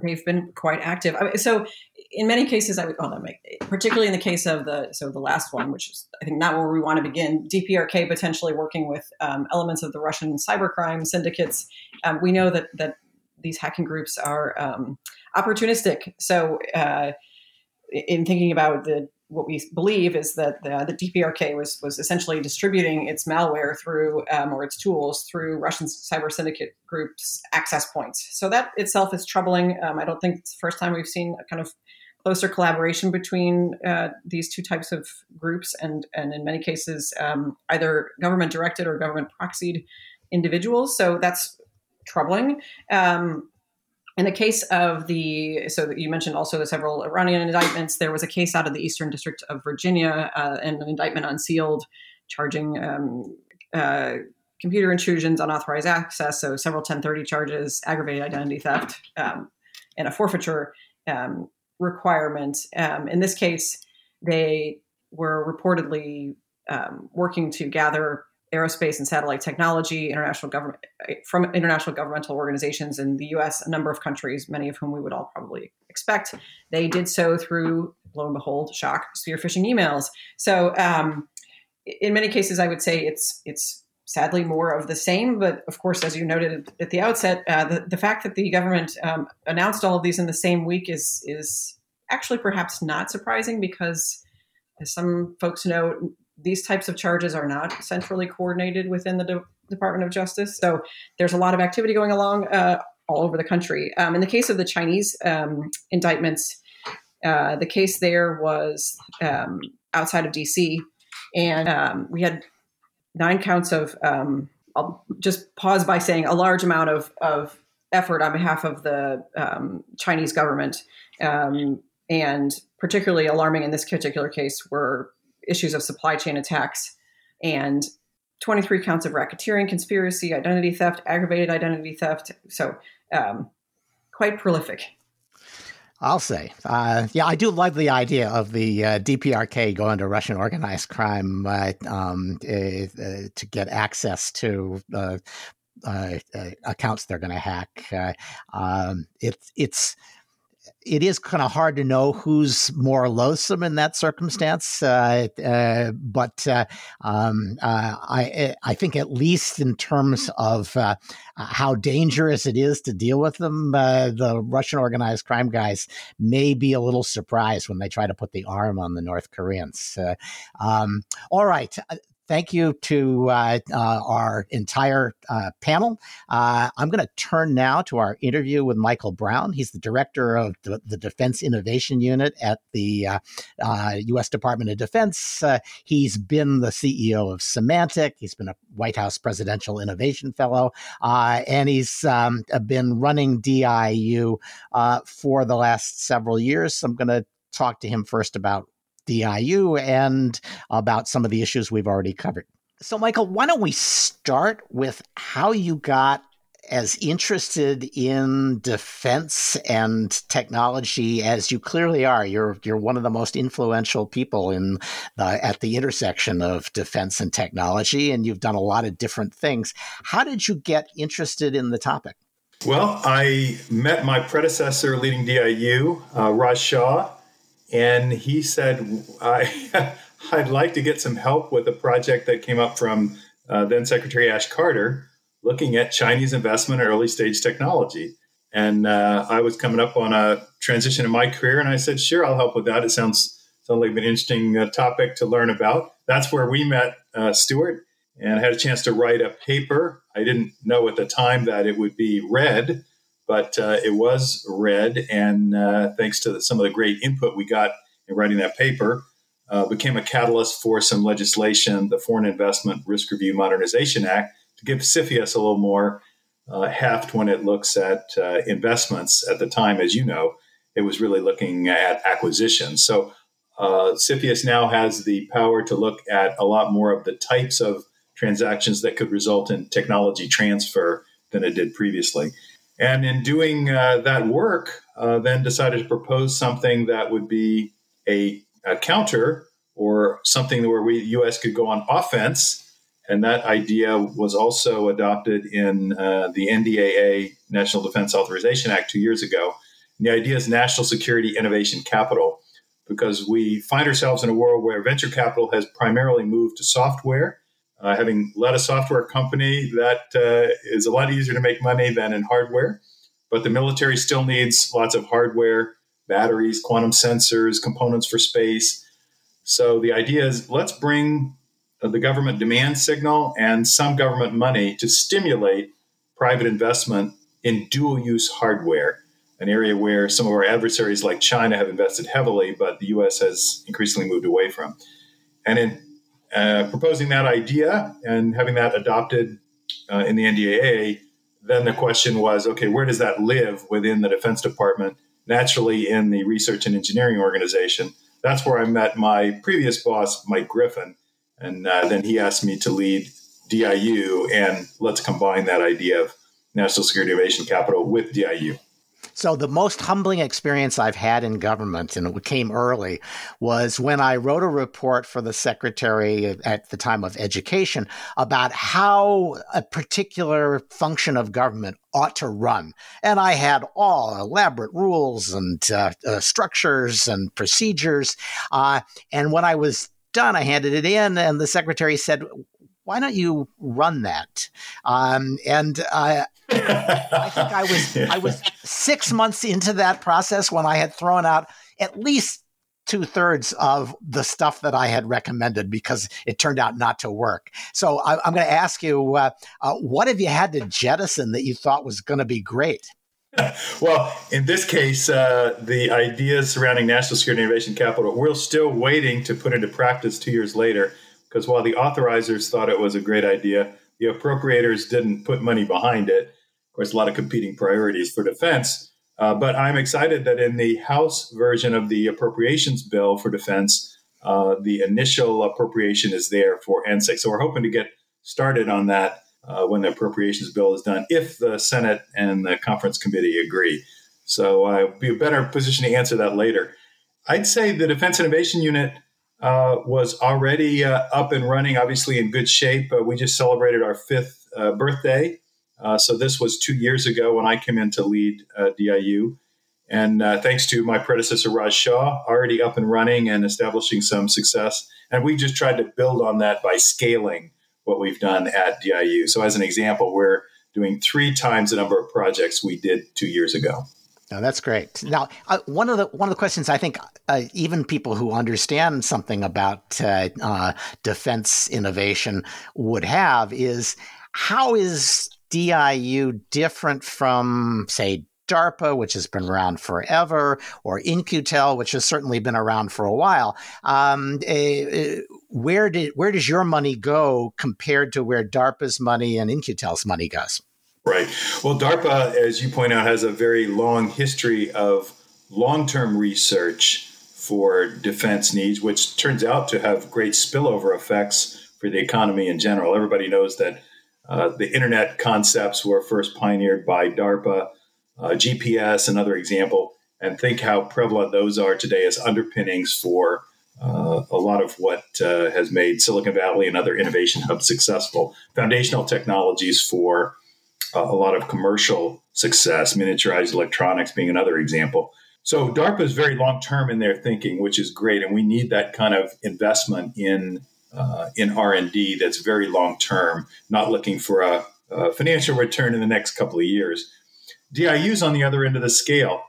They've been quite active. so in many cases, I would, oh, make, particularly in the case of the so the last one, which is I think not where we want to begin. DPRK potentially working with um, elements of the Russian cybercrime syndicates. Um, we know that that these hacking groups are um, opportunistic. So uh, in thinking about the what we believe is that the, the, DPRK was was essentially distributing its malware through um, or its tools through Russian cyber syndicate groups' access points. So that itself is troubling. Um, I don't think it's the first time we've seen a kind of closer collaboration between uh, these two types of groups, and and in many cases um, either government directed or government proxied individuals. So that's troubling. Um, in the case of the, so you mentioned also the several Iranian indictments. There was a case out of the Eastern District of Virginia, uh, and an indictment unsealed, charging um, uh, computer intrusions, unauthorized access, so several 1030 charges, aggravated identity theft, um, and a forfeiture um, requirement. Um, in this case, they were reportedly um, working to gather aerospace and satellite technology, international government from international governmental organizations in the U.S., a number of countries, many of whom we would all probably expect. They did so through, lo and behold, shock spear phishing emails. So, um, in many cases, I would say it's it's sadly more of the same. But of course, as you noted at the outset, uh, the, the fact that the government um, announced all of these in the same week is is actually perhaps not surprising because, as some folks know, these types of charges are not centrally coordinated within the De- Department of Justice. So there's a lot of activity going along uh, all over the country. Um, in the case of the Chinese um, indictments, uh, the case there was um, outside of DC, and um, we had nine counts of. Um, I'll just pause by saying a large amount of, of effort on behalf of the um, Chinese government. and particularly alarming in this particular case were issues of supply chain attacks and 23 counts of racketeering, conspiracy, identity theft, aggravated identity theft. So, um, quite prolific. I'll say. Uh, yeah, I do love the idea of the uh, DPRK going to Russian organized crime uh, um, eh, eh, to get access to uh, uh, uh, accounts they're going to hack. Um, it, it's it is kind of hard to know who's more loathsome in that circumstance. Uh, uh, but uh, um, uh, I, I think at least in terms of uh, how dangerous it is to deal with them, uh, the Russian organized crime guys may be a little surprised when they try to put the arm on the North Koreans. Um, all right thank you to uh, uh, our entire uh, panel. Uh, I'm going to turn now to our interview with Michael Brown. He's the director of the, the Defense Innovation Unit at the U.S. Uh, uh, Department of Defense. he's been the CEO of Symantec. He's been a White House Presidential Innovation Fellow, and he's um, been running DIU for the last several years. So I'm going to talk to him first about DIU and about some of the issues we've already covered. So, Michael, why don't we start with how you got as interested in defense and technology as you clearly are. You're you're one of the most influential people in the, at the intersection of defense and technology, and you've done a lot of different things. How did you get interested in the topic? Well, I met my predecessor leading DIU, uh, Raj Shah, and he said, I, I'd like to get some help with a project that came up from uh, then Secretary Ash Carter looking at Chinese investment in early stage technology. And uh, I was coming up on a transition in my career, and I said, sure, I'll help with that. It sounds, sounds like an interesting uh, topic to learn about. That's where we met uh, Stuart and I had a chance to write a paper. I didn't know at the time that it would be read but uh, it was read, and uh, thanks to some of the great input we got in writing that paper, uh, became a catalyst for some legislation, the Foreign Investment Risk Review Modernization Act, to give CFIUS a little more uh, heft when it looks at uh, investments. At the time, as you know, it was really looking at acquisitions. So uh, CFIUS now has the power to look at a lot more of the types of transactions that could result in technology transfer than it did previously. And in doing uh, that work, uh, then decided to propose something that would be a, a, counter or something where we U.S. could go on offense. And that idea was also adopted in uh, the NDAA, National Defense Authorization Act, two years ago. And the idea is national security innovation capital, because we find ourselves in a world where venture capital has primarily moved to software uh, having led a software company, that uh, is a lot easier to make money than in hardware. But the military still needs lots of hardware, batteries, quantum sensors, components for space. So the idea is let's bring the government demand signal and some government money to stimulate private investment in dual use hardware, an area where some of our adversaries like China have invested heavily, but the US has increasingly moved away from. And in uh, proposing that idea and having that adopted uh, in the NDAA, then the question was okay, where does that live within the Defense Department? Naturally, in the research and engineering organization. That's where I met my previous boss, Mike Griffin. And uh, then he asked me to lead DIU, and let's combine that idea of National Security Innovation Capital with DIU. So the most humbling experience I've had in government, and it came early, was when I wrote a report for the secretary at the time of education about how a particular function of government ought to run. And I had all elaborate rules and uh, uh, structures and procedures. Uh, and when I was done, I handed it in, and the secretary said, why don't you run that? Um, and uh, I think I was I was six months into that process when I had thrown out at least two thirds of the stuff that I had recommended because it turned out not to work. So I, am going to ask you, uh, uh, what have you had to jettison that you thought was going to be great? well, in this case, uh, the ideas surrounding National Security Innovation Capital, we're still waiting to put into practice two years later because while the authorizers thought it was a great idea, the appropriators didn't put money behind it. Of course, a lot of competing priorities for defense. Uh, but I'm excited that in the House version of the appropriations bill for defense, uh, the initial appropriation is there for NSIC. So we're hoping to get started on that uh, when the appropriations bill is done, if the Senate and the conference committee agree. So I'll be a better position to answer that later. I'd say the Defense Innovation Unit uh, was already uh, up and running, obviously in good shape. Uh, we just celebrated our fifth uh, birthday. Uh, so this was two years ago when I came in to lead DIU. And thanks to my predecessor, Raj Shah, already up and running and establishing some success. And we just tried to build on that by scaling what we've done at DIU. So, as an example, we're doing three times the number of projects we did two years ago. No, that's great. Now, uh, one of the one of the questions I think uh, even people who understand something about uh, uh defense innovation would have is how is DIU different from, say, DARPA, which has been around forever, or In-Q-Tel, which has certainly been around for a while. Um, uh, where did where does your money go compared to where DARPA's money and In-Q-Tel's money goes? Right. Well, DARPA, as you point out, has a very long history of long-term research for defense needs, which turns out to have great spillover effects for the economy in general. Everybody knows that uh, the internet concepts were first pioneered by DARPA, uh, GPS, another example, and think how prevalent those are today as underpinnings for uh, a lot of what uh, has made Silicon Valley and other innovation hubs successful. Foundational technologies for a lot of commercial success, miniaturized electronics being another example. So DARPA is very long term in their thinking, which is great, and we need that kind of investment in uh, in R and D that's very long term, not looking for a, a, financial return in the next couple of years. DIU's on the other end of the scale.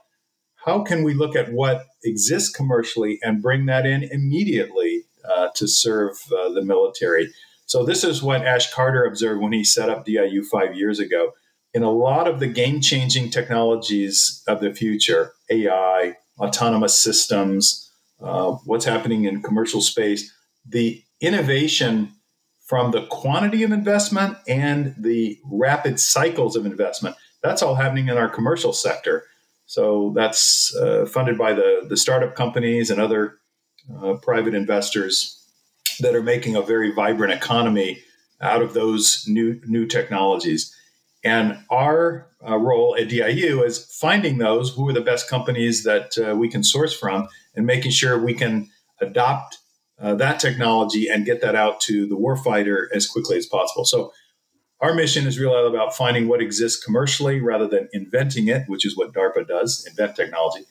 How can we look at what exists commercially and bring that in immediately uh, to serve uh, the military? So this is what Ash Carter observed when he set up DIU five years ago. In a lot of the game-changing technologies of the future, AI, autonomous systems, uh, what's happening in commercial space, the innovation from the quantity of investment and the rapid cycles of investment. That's all happening in our commercial sector. So that's uh, funded by the, the startup companies and other uh, private investors that are making a very vibrant economy out of those new new technologies. And our uh, role at DIU is finding those who are the best companies that uh, we can source from and making sure we can adopt uh, that technology and get that out to the warfighter as quickly as possible. So our mission is really about finding what exists commercially rather than inventing it, which is what DARPA does, invent technology.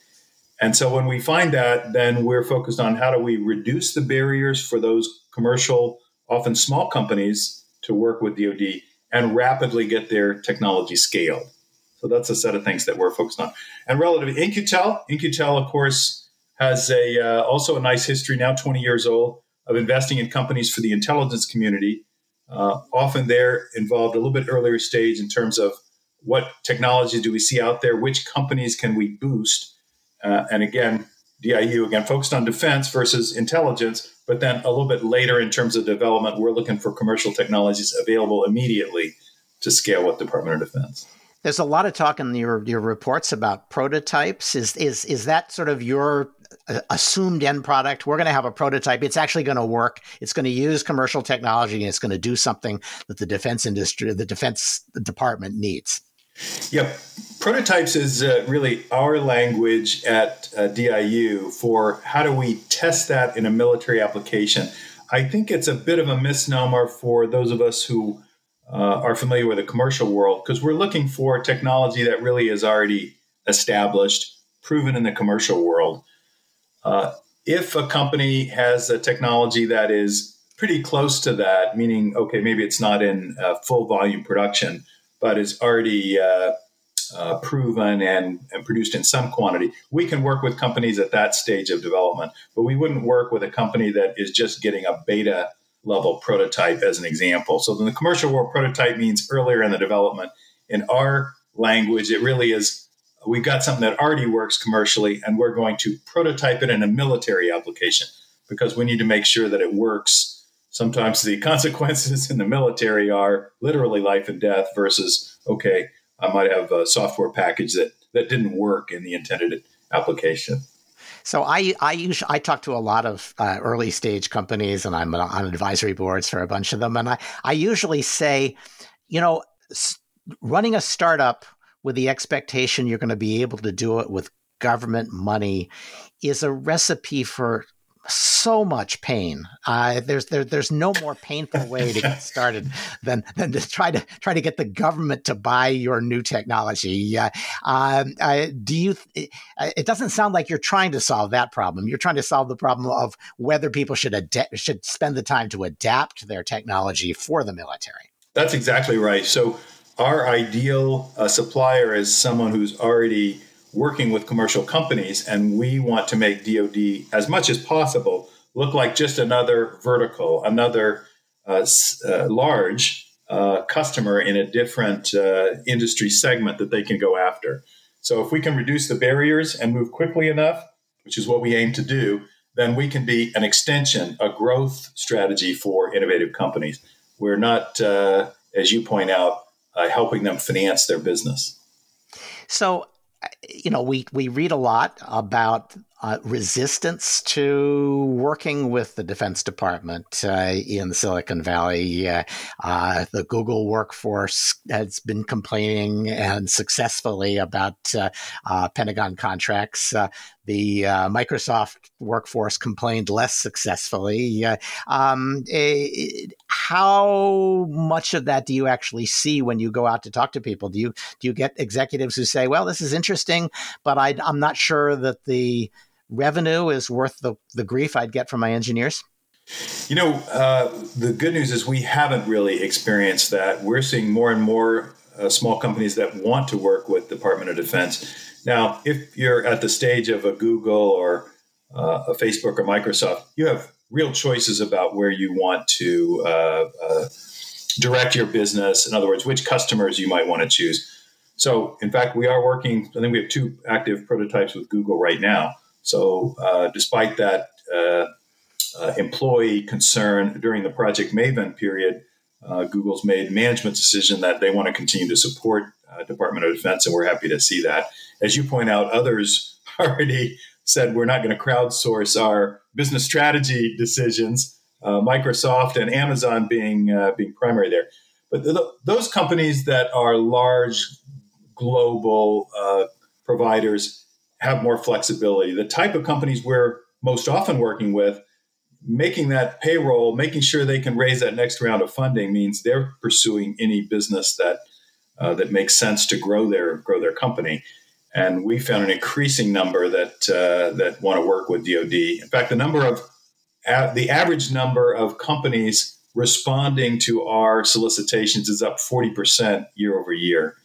And so when we find that, then we're focused on how do we reduce the barriers for those commercial, often small companies to work with DoD and rapidly get their technology scaled. So that's a set of things that we're focused on. And relative In-Q-Tel, In-Q-Tel, of course, has a uh, also a nice history now 20 years old of investing in companies for the intelligence community uh, often they're involved a little bit earlier stage in terms of what technology do we see out there which companies can we boost uh, and again diu again focused on defense versus intelligence but then a little bit later in terms of development we're looking for commercial technologies available immediately to scale with department of defense there's a lot of talk in your your reports about prototypes. Is is is that sort of your uh, assumed end product? We're going to have a prototype. It's actually going to work. It's going to use commercial technology, and it's going to do something that the defense industry, the defense department needs. Yep. Prototypes is uh, really our language at uh, DIU for how do we test that in a military application. I think it's a bit of a misnomer for those of us who uh, are familiar with the commercial world because we're looking for technology that really is already established, proven in the commercial world. Uh, if a company has a technology that is pretty close to that, meaning, okay, maybe it's not in uh, full volume production, but is already uh, uh, proven and, and produced in some quantity, we can work with companies at that stage of development. But we wouldn't work with a company that is just getting a beta level prototype as an example. So the commercial world, prototype means earlier in the development. In our language, it really is we've got something that already works commercially and we're going to prototype it in a military application because we need to make sure that it works. Sometimes the consequences in the military are literally life and death versus, okay, I might have a software package that, that didn't work in the intended application. So I I usually I talk to a lot of uh, early stage companies, and I'm on advisory boards for a bunch of them, and I I usually say, you know, running a startup with the expectation you're going to be able to do it with government money is a recipe for so much pain. Uh, there's there, there's no more painful way to get started than than to try to try to get the government to buy your new technology. Uh, um, uh, do you? It doesn't sound like you're trying to solve that problem. You're trying to solve the problem of whether people should adapt, should spend the time to adapt their technology for the military. That's exactly right. So our ideal uh, supplier is someone who's already working with commercial companies, and we want to make DoD as much as possible look like just another vertical, another uh, uh, large uh, customer in a different uh, industry segment that they can go after. So if we can reduce the barriers and move quickly enough, which is what we aim to do, then we can be an extension, a growth strategy for innovative companies. We're not, uh, as you point out, uh, helping them finance their business. So you know, we we read a lot about uh, resistance to working with the Defense Department uh, in Silicon Valley. Uh, uh the Google workforce has been complaining and successfully about uh, uh, Pentagon contracts. the Microsoft workforce complained less successfully. Um, it, how much of that do you actually see when you go out to talk to people? Do you do you get executives who say, "Well, this is interesting, but I, I'm not sure that the revenue is worth the, the grief I'd get from my engineers? You know, uh, the good news is we haven't really experienced that. We're seeing more and more uh, small companies that want to work with Department of Defense. Now, if you're at the stage of a Google or uh, a Facebook or Microsoft, you have real choices about where you want to uh, uh, direct your business. In other words, which customers you might want to choose. So, in fact, we are working. I think we have two active prototypes with Google right now. So, uh, despite that uh, uh, employee concern during the Project Maven period, uh, Google's made management decision that they want to continue to support Department of Defense, and we're happy to see that. As you point out, others already said we're not going to crowdsource our business strategy decisions. Uh, Microsoft and Amazon being being primary there, but th- those companies that are large global providers have more flexibility. The type of companies we're most often working with, making that payroll, making sure they can raise that next round of funding means they're pursuing any business that uh, that makes sense to grow their grow their company. And we found an increasing number that uh, that want to work with DoD. In fact, the number of uh, the average number of companies responding to our solicitations is up 40% year over year.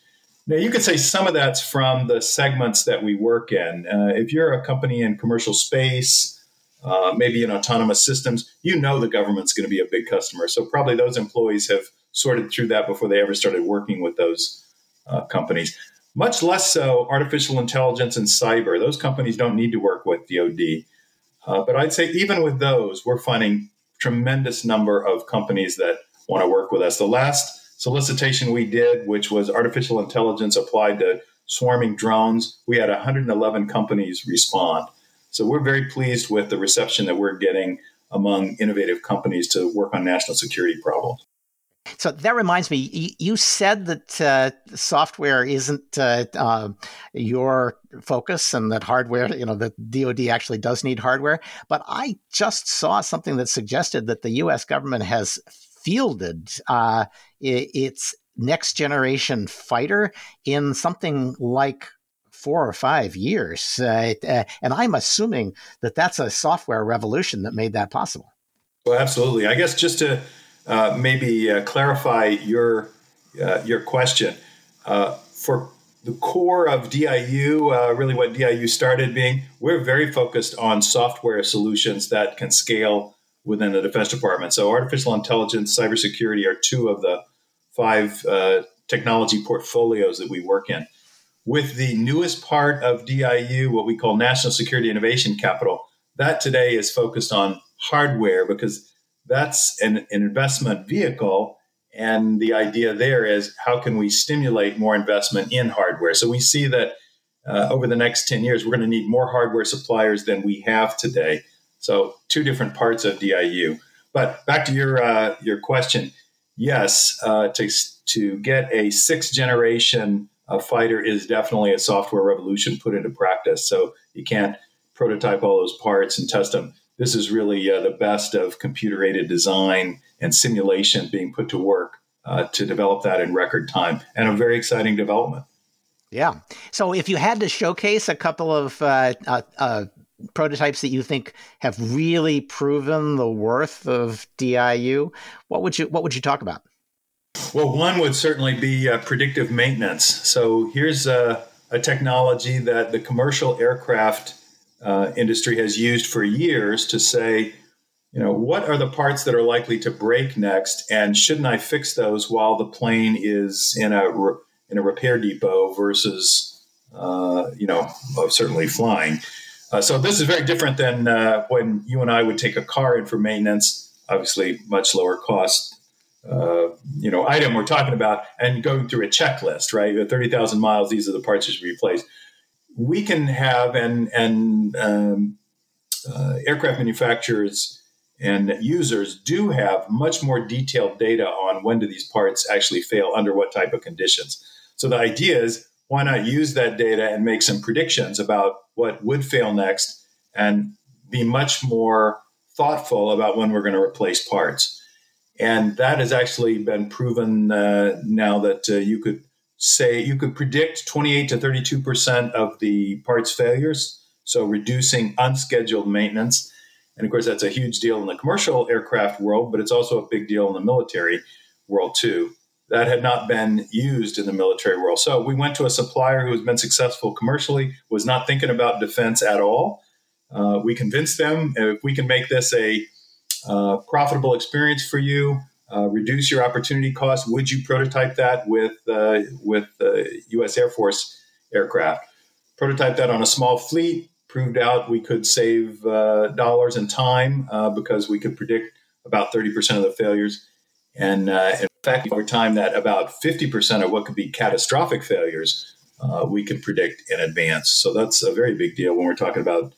Now, you could say some of that's from the segments that we work in. Uh, if you're a company in commercial space, uh, maybe in autonomous systems, you know the government's going to be a big customer. So probably those employees have sorted through that before they ever started working with those uh, companies. Much less so artificial intelligence and cyber. Those companies don't need to work with DoD. Uh, but I'd say even with those, we're finding tremendous number of companies that want to work with us. The last solicitation we did, which was artificial intelligence applied to swarming drones, we had 111 companies respond. So we're very pleased with the reception that we're getting among innovative companies to work on national security problems. So that reminds me, you said that uh, software isn't uh, uh, your focus and that hardware, you know, that DoD actually does need hardware. But I just saw something that suggested that the U.S. government has fielded uh, its next generation fighter in something like four or five years. Uh, uh, and I'm assuming that that's a software revolution that made that possible. Well, absolutely. I guess just to uh, maybe uh, clarify your uh, your question uh, for the core of DIU, really what DIU started being, we're very focused on software solutions that can scale within the Defense Department. So, artificial intelligence, cybersecurity are two of the five technology portfolios that we work in. With the newest part of DIU, what we call National Security Innovation Capital, that today is focused on hardware because that's an, an investment vehicle. And the idea there is how can we stimulate more investment in hardware? So we see that uh, over the next 10 years, we're going to need more hardware suppliers than we have today. So two different parts of DIU. But back to your uh, your question, yes, uh, to to get a sixth generation fighter is definitely a software revolution put into practice. So you can't prototype all those parts and test them. This is really uh, the best of computer aided design and simulation being put to work uh, to develop that in record time, and a very exciting development. Yeah. So, if you had to showcase a couple of uh, uh, uh prototypes that you think have really proven the worth of DIU, what would you what would you talk about? Well, one would certainly be uh, predictive maintenance. So here's a, a, technology that the commercial aircraft uh, industry has used for years to say, you know, what are the parts that are likely to break next, and shouldn't I fix those while the plane is in a in a repair depot versus, uh, you know, certainly flying. Uh, so this is very different than uh, when you and I would take a car in for maintenance. Obviously, much lower cost, uh, you know, item we're talking about, and going through a checklist. Right, at thirty thousand miles, these are the parts that should be replaced. We can have and and um, uh, aircraft manufacturers and users do have much more detailed data on when do these parts actually fail under what type of conditions. So the idea is why not use that data and make some predictions about what would fail next and be much more thoughtful about when we're going to replace parts. And that has actually been proven uh, now that uh, you could say you could predict 28 to 32 percent of the parts failures, so reducing unscheduled maintenance. And of course, that's a huge deal in the commercial aircraft world, but it's also a big deal in the military world too that had not been used in the military world. So we went to a supplier who has been successful commercially, was not thinking about defense at all. Uh, we convinced them if we can make this a uh, profitable experience for you, uh, reduce your opportunity cost, would you prototype that with uh, with the U.S. Air Force aircraft? Prototype that on a small fleet. Proved out we could save uh, dollars and time uh, because we could predict about 30% of the failures. And, in fact, over time, that about 50% of what could be catastrophic failures uh, we could predict in advance. So that's a very big deal when we're talking about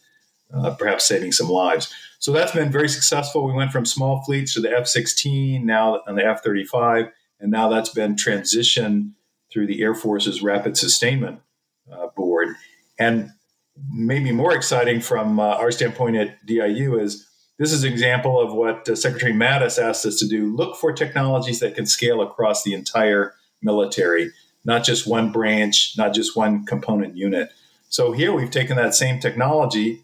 uh, perhaps saving some lives. So that's been very successful. We went from small fleets to the F 16, now on the F 35, and now that's been transitioned through the Air Force's Rapid Sustainment uh, Board. And maybe more exciting from uh, our standpoint at DIU is this is an example of what uh, Secretary Mattis asked us to do look for technologies that can scale across the entire military, not just one branch, not just one component unit. So here we've taken that same technology,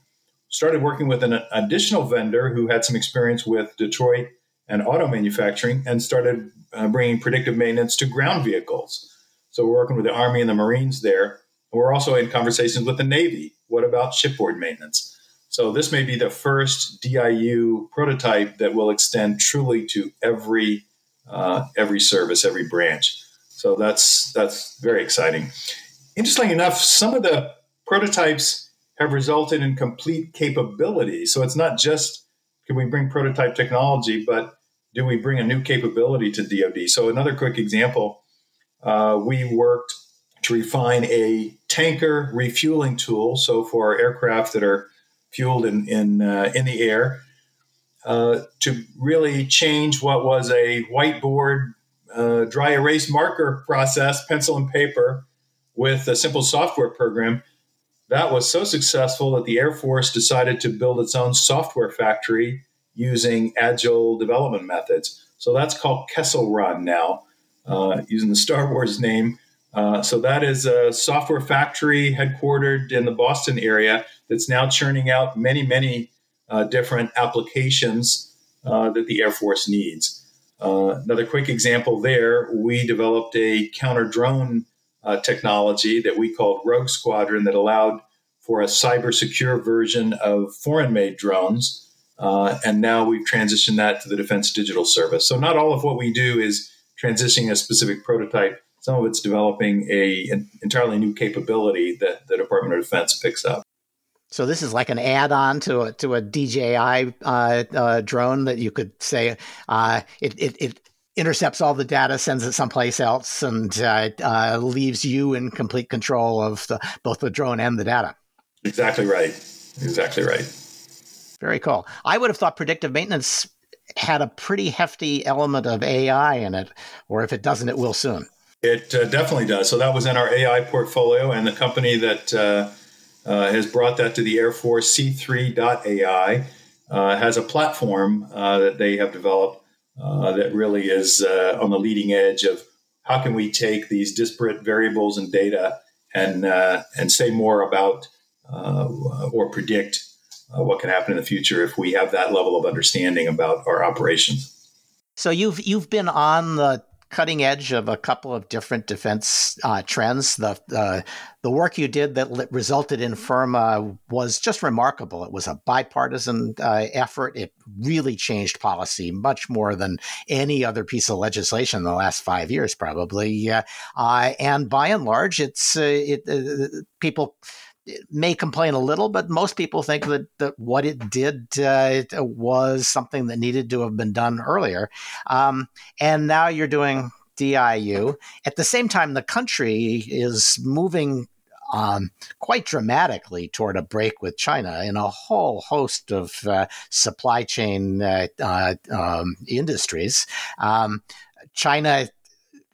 started working with an additional vendor who had some experience with Detroit and auto manufacturing, and started uh, bringing predictive maintenance to ground vehicles. So we're working with the Army and the Marines there. We're also in conversations with the Navy. What about shipboard maintenance? So this may be the first DIU prototype that will extend truly to every uh, every service, every branch. So that's that's very exciting. Interestingly enough, some of the prototypes have resulted in complete capability. So it's not just can we bring prototype technology, but do we bring a new capability to DoD? So another quick example, uh, we worked to refine a tanker refueling tool. So for aircraft that are fueled in in uh, in the air uh, to really change what was a whiteboard uh, dry erase marker process, pencil and paper, with a simple software program. That was so successful that the Air Force decided to build its own software factory using agile development methods. So that's called Kessel Run now, uh, using the Star Wars name. Uh, so that is a software factory headquartered in the Boston area that's now churning out many, many uh, different applications uh, that the Air Force needs. Uh, another quick example there, we developed a counter drone uh, technology that we called Rogue Squadron that allowed for a cyber secure version of foreign made drones. and now we've transitioned that to the Defense Digital Service. So, not all of what we do is transitioning a specific prototype some of it's developing a an entirely new capability that the Department of Defense picks up. So this is like an add-on to a to a DJI uh, uh, drone that you could say uh, it, it, it intercepts all the data, sends it someplace else, and uh, uh, leaves you in complete control of the, both the drone and the data. Exactly right. Exactly right. Very cool. I would have thought predictive maintenance had a pretty hefty element of AI in it, or if it doesn't, it will soon. It uh, definitely does. So that was in our AI portfolio, and the company that uh, uh, has brought that to the Air Force, C3.ai, uh, has a platform uh, that they have developed uh, that really is uh, on the leading edge of how can we take these disparate variables and data and uh, and say more about or predict what can happen in the future if we have that level of understanding about our operations. So you've you've been on the cutting edge of a couple of different defense uh, trends. The uh, the work you did that resulted in FIRRMA was just remarkable. It was a bipartisan uh, effort. It really changed policy much more than any other piece of legislation in the last five years, probably. Uh, and by and large, it's uh, it, uh, people may complain a little, but most people think that, that what it did uh, was something that needed to have been done earlier. Um, and now you're doing DIU. At the same time, the country is moving um, quite dramatically toward a break with China in a whole host of uh, supply chain uh, uh um, industries. Um, China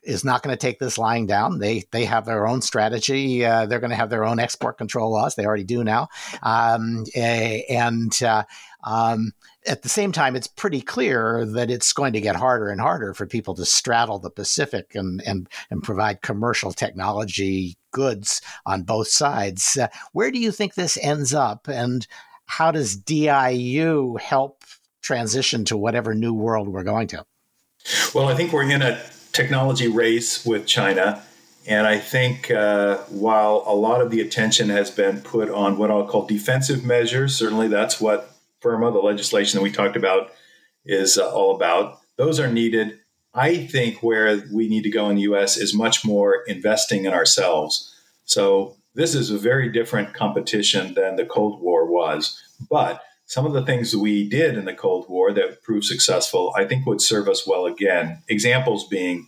is not going to take this lying down. They they have their own strategy. Uh, they're going to have their own export control laws. They already do now. Um, and uh, um, at the same time, it's pretty clear that it's going to get harder and harder for people to straddle the Pacific and and, and provide commercial technology goods on both sides. Uh, where do you think this ends up, and how does DIU help transition to whatever new world we're going to? Well, I think we're in a technology race with China. And I think uh, while a lot of the attention has been put on what I'll call defensive measures, certainly that's what FIRRMA, the legislation that we talked about, is uh, all about. Those are needed. I think where we need to go in the US is much more investing in ourselves. So this is a very different competition than the Cold War was. But some of the things we did in the Cold War that proved successful, I think would serve us well again. Examples being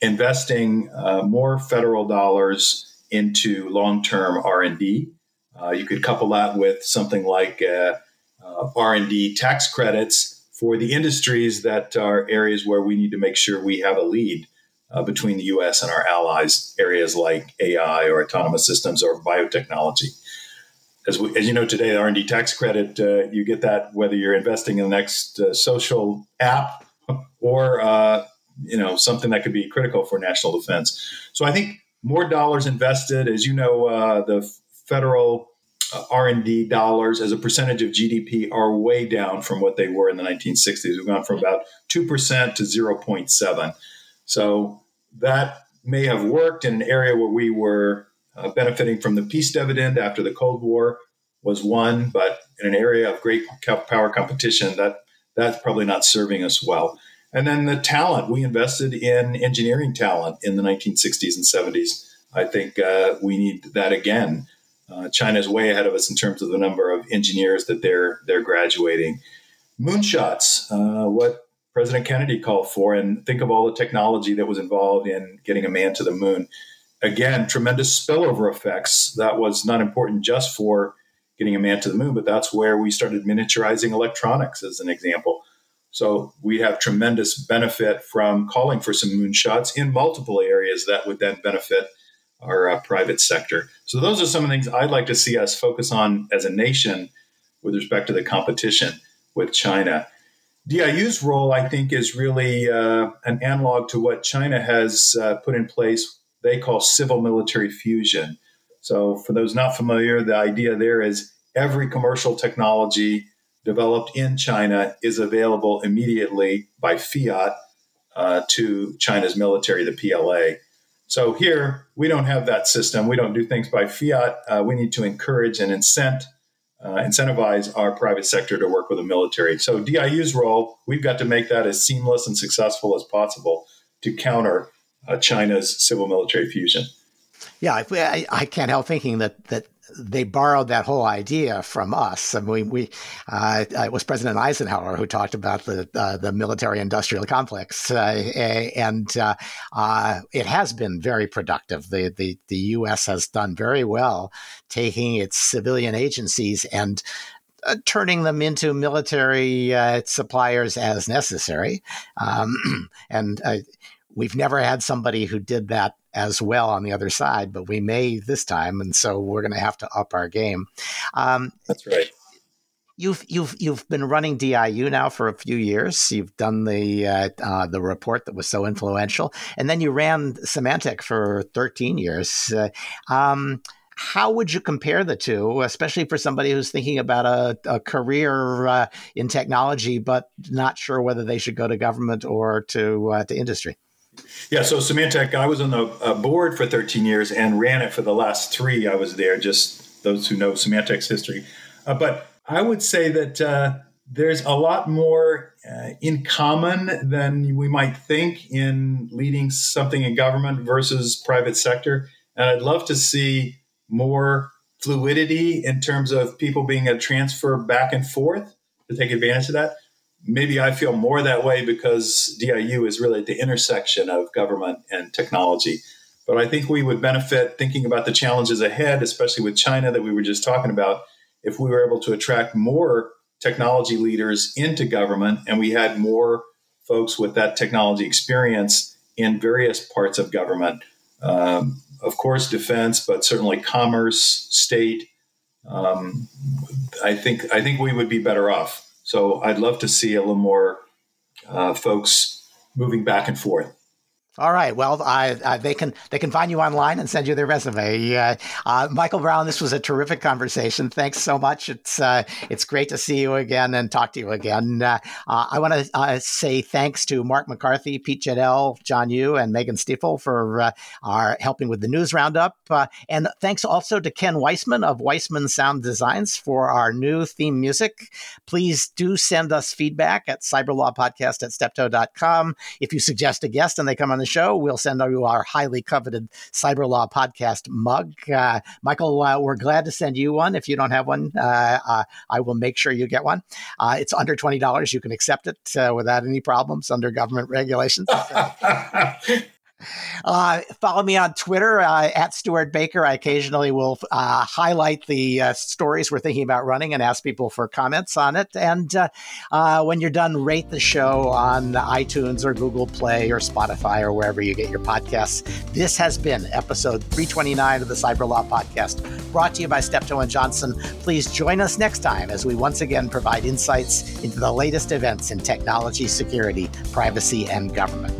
investing uh, more federal dollars into long-term R&D. Uh, you could couple that with something like uh, uh R&D tax credits for the industries that are areas where we need to make sure we have a lead uh, between the U.S. and our allies, areas like AI or autonomous systems or biotechnology as, we, as you know today, the R&D tax credit, uh, you get that whether you're investing in the next uh, social app or uh, you know something that could be critical for national defense. So I think more dollars invested, as you know, uh, the federal uh, R&D dollars as a percentage of GDP are way down from what they were in the 1960s. We've gone from about 2% to 0.7. So that may have worked in an area where we were uh, benefiting from the peace dividend after the Cold War was one, but in an area of great power competition, that that's probably not serving us well. And then the talent we invested in engineering talent in the 1960s and 70s. I think uh, we need that again. Uh, China is way ahead of us in terms of the number of engineers that they're they're graduating. Moonshots, uh, what President Kennedy called for, and think of all the technology that was involved in getting a man to the moon again, tremendous spillover effects. That was not important just for getting a man to the moon, but that's where we started miniaturizing electronics, as an example. So we have tremendous benefit from calling for some moonshots in multiple areas that would then benefit our uh, private sector. So those are some of the things I'd like to see us focus on as a nation with respect to the competition with China. DIU's role, I think, is really uh, an analog to what China has uh, put in place they call civil military fusion. So, for those not familiar, the idea there is every commercial technology developed in China is available immediately by fiat uh, to China's military, the PLA. So, here we don't have that system. We don't do things by fiat. Uh, we need to encourage and incent. Uh, incentivize our private sector to work with the military. So DIU's role, we've got to make that as seamless and successful as possible to counter uh, China's civil military fusion. Yeah, I, I, can't help thinking that that they borrowed that whole idea from us. I mean, we uh, it was President Eisenhower who talked about the uh, the military industrial complex, uh, and uh, uh, it has been very productive. The, the the U.S. has done very well taking its civilian agencies and turning them into military uh, suppliers as necessary. Um, and uh, we've never had somebody who did that as well on the other side, but we may this time, and so we're going to have to up our game. Um, That's right. You've you've you've been running DIU now for a few years. You've done the uh, uh, the report that was so influential, and then you ran Symantec for 13 years. Uh, um, how would you compare the two, especially for somebody who's thinking about a, a career uh, in technology but not sure whether they should go to government or to uh, to industry? Yeah, so Symantec, I was on the uh, board for 13 years and ran it for the last three. I was there, just those who know Symantec's history. Uh, but I would say that uh, there's a lot more uh, in common than we might think in leading something in government versus private sector. And I'd love to see more fluidity in terms of people being a transfer back and forth to take advantage of that. Maybe I feel more that way because DIU is really at the intersection of government and technology. But I think we would benefit thinking about the challenges ahead, especially with China that we were just talking about, if we were able to attract more technology leaders into government and we had more folks with that technology experience in various parts of government. Um, of course, defense, but certainly commerce, state. Um, I think I think we would be better off. So I'd love to see a little more uh, folks moving back and forth. All right. Well, uh, they can they can find you online and send you their resume. Uh, uh, Michael Brown, this was a terrific conversation. Thanks so much. It's uh, it's great to see you again and talk to you again. Uh, uh, I want to say thanks to Mark MacCarthy, Pete Jeydel, John Yoo, and Megan Stifel for our helping with the news roundup. and thanks also to Ken Weissman of Weissman Sound Designs for our new theme music. Please do send us feedback at cyberlawpodcast at steptoe.com. If you suggest a guest and they come on the the show, we'll send you our highly coveted Cyber Law Podcast mug. Uh, Michael, uh, we're glad to send you one. If you don't have one, uh, uh I will make sure you get one. Uh, it's under $20. You can accept it uh, without any problems under government regulations. Uh, follow me on Twitter uh, at Stewart Baker. I occasionally will uh, highlight the uh, stories we're thinking about running and ask people for comments on it. And uh, uh, when you're done, rate the show on iTunes or Google Play or Spotify or wherever you get your podcasts. This has been episode 329 of the Cyber Law Podcast, brought to you by Steptoe and Johnson. Please join us next time as we once again provide insights into the latest events in technology, security, privacy, and government.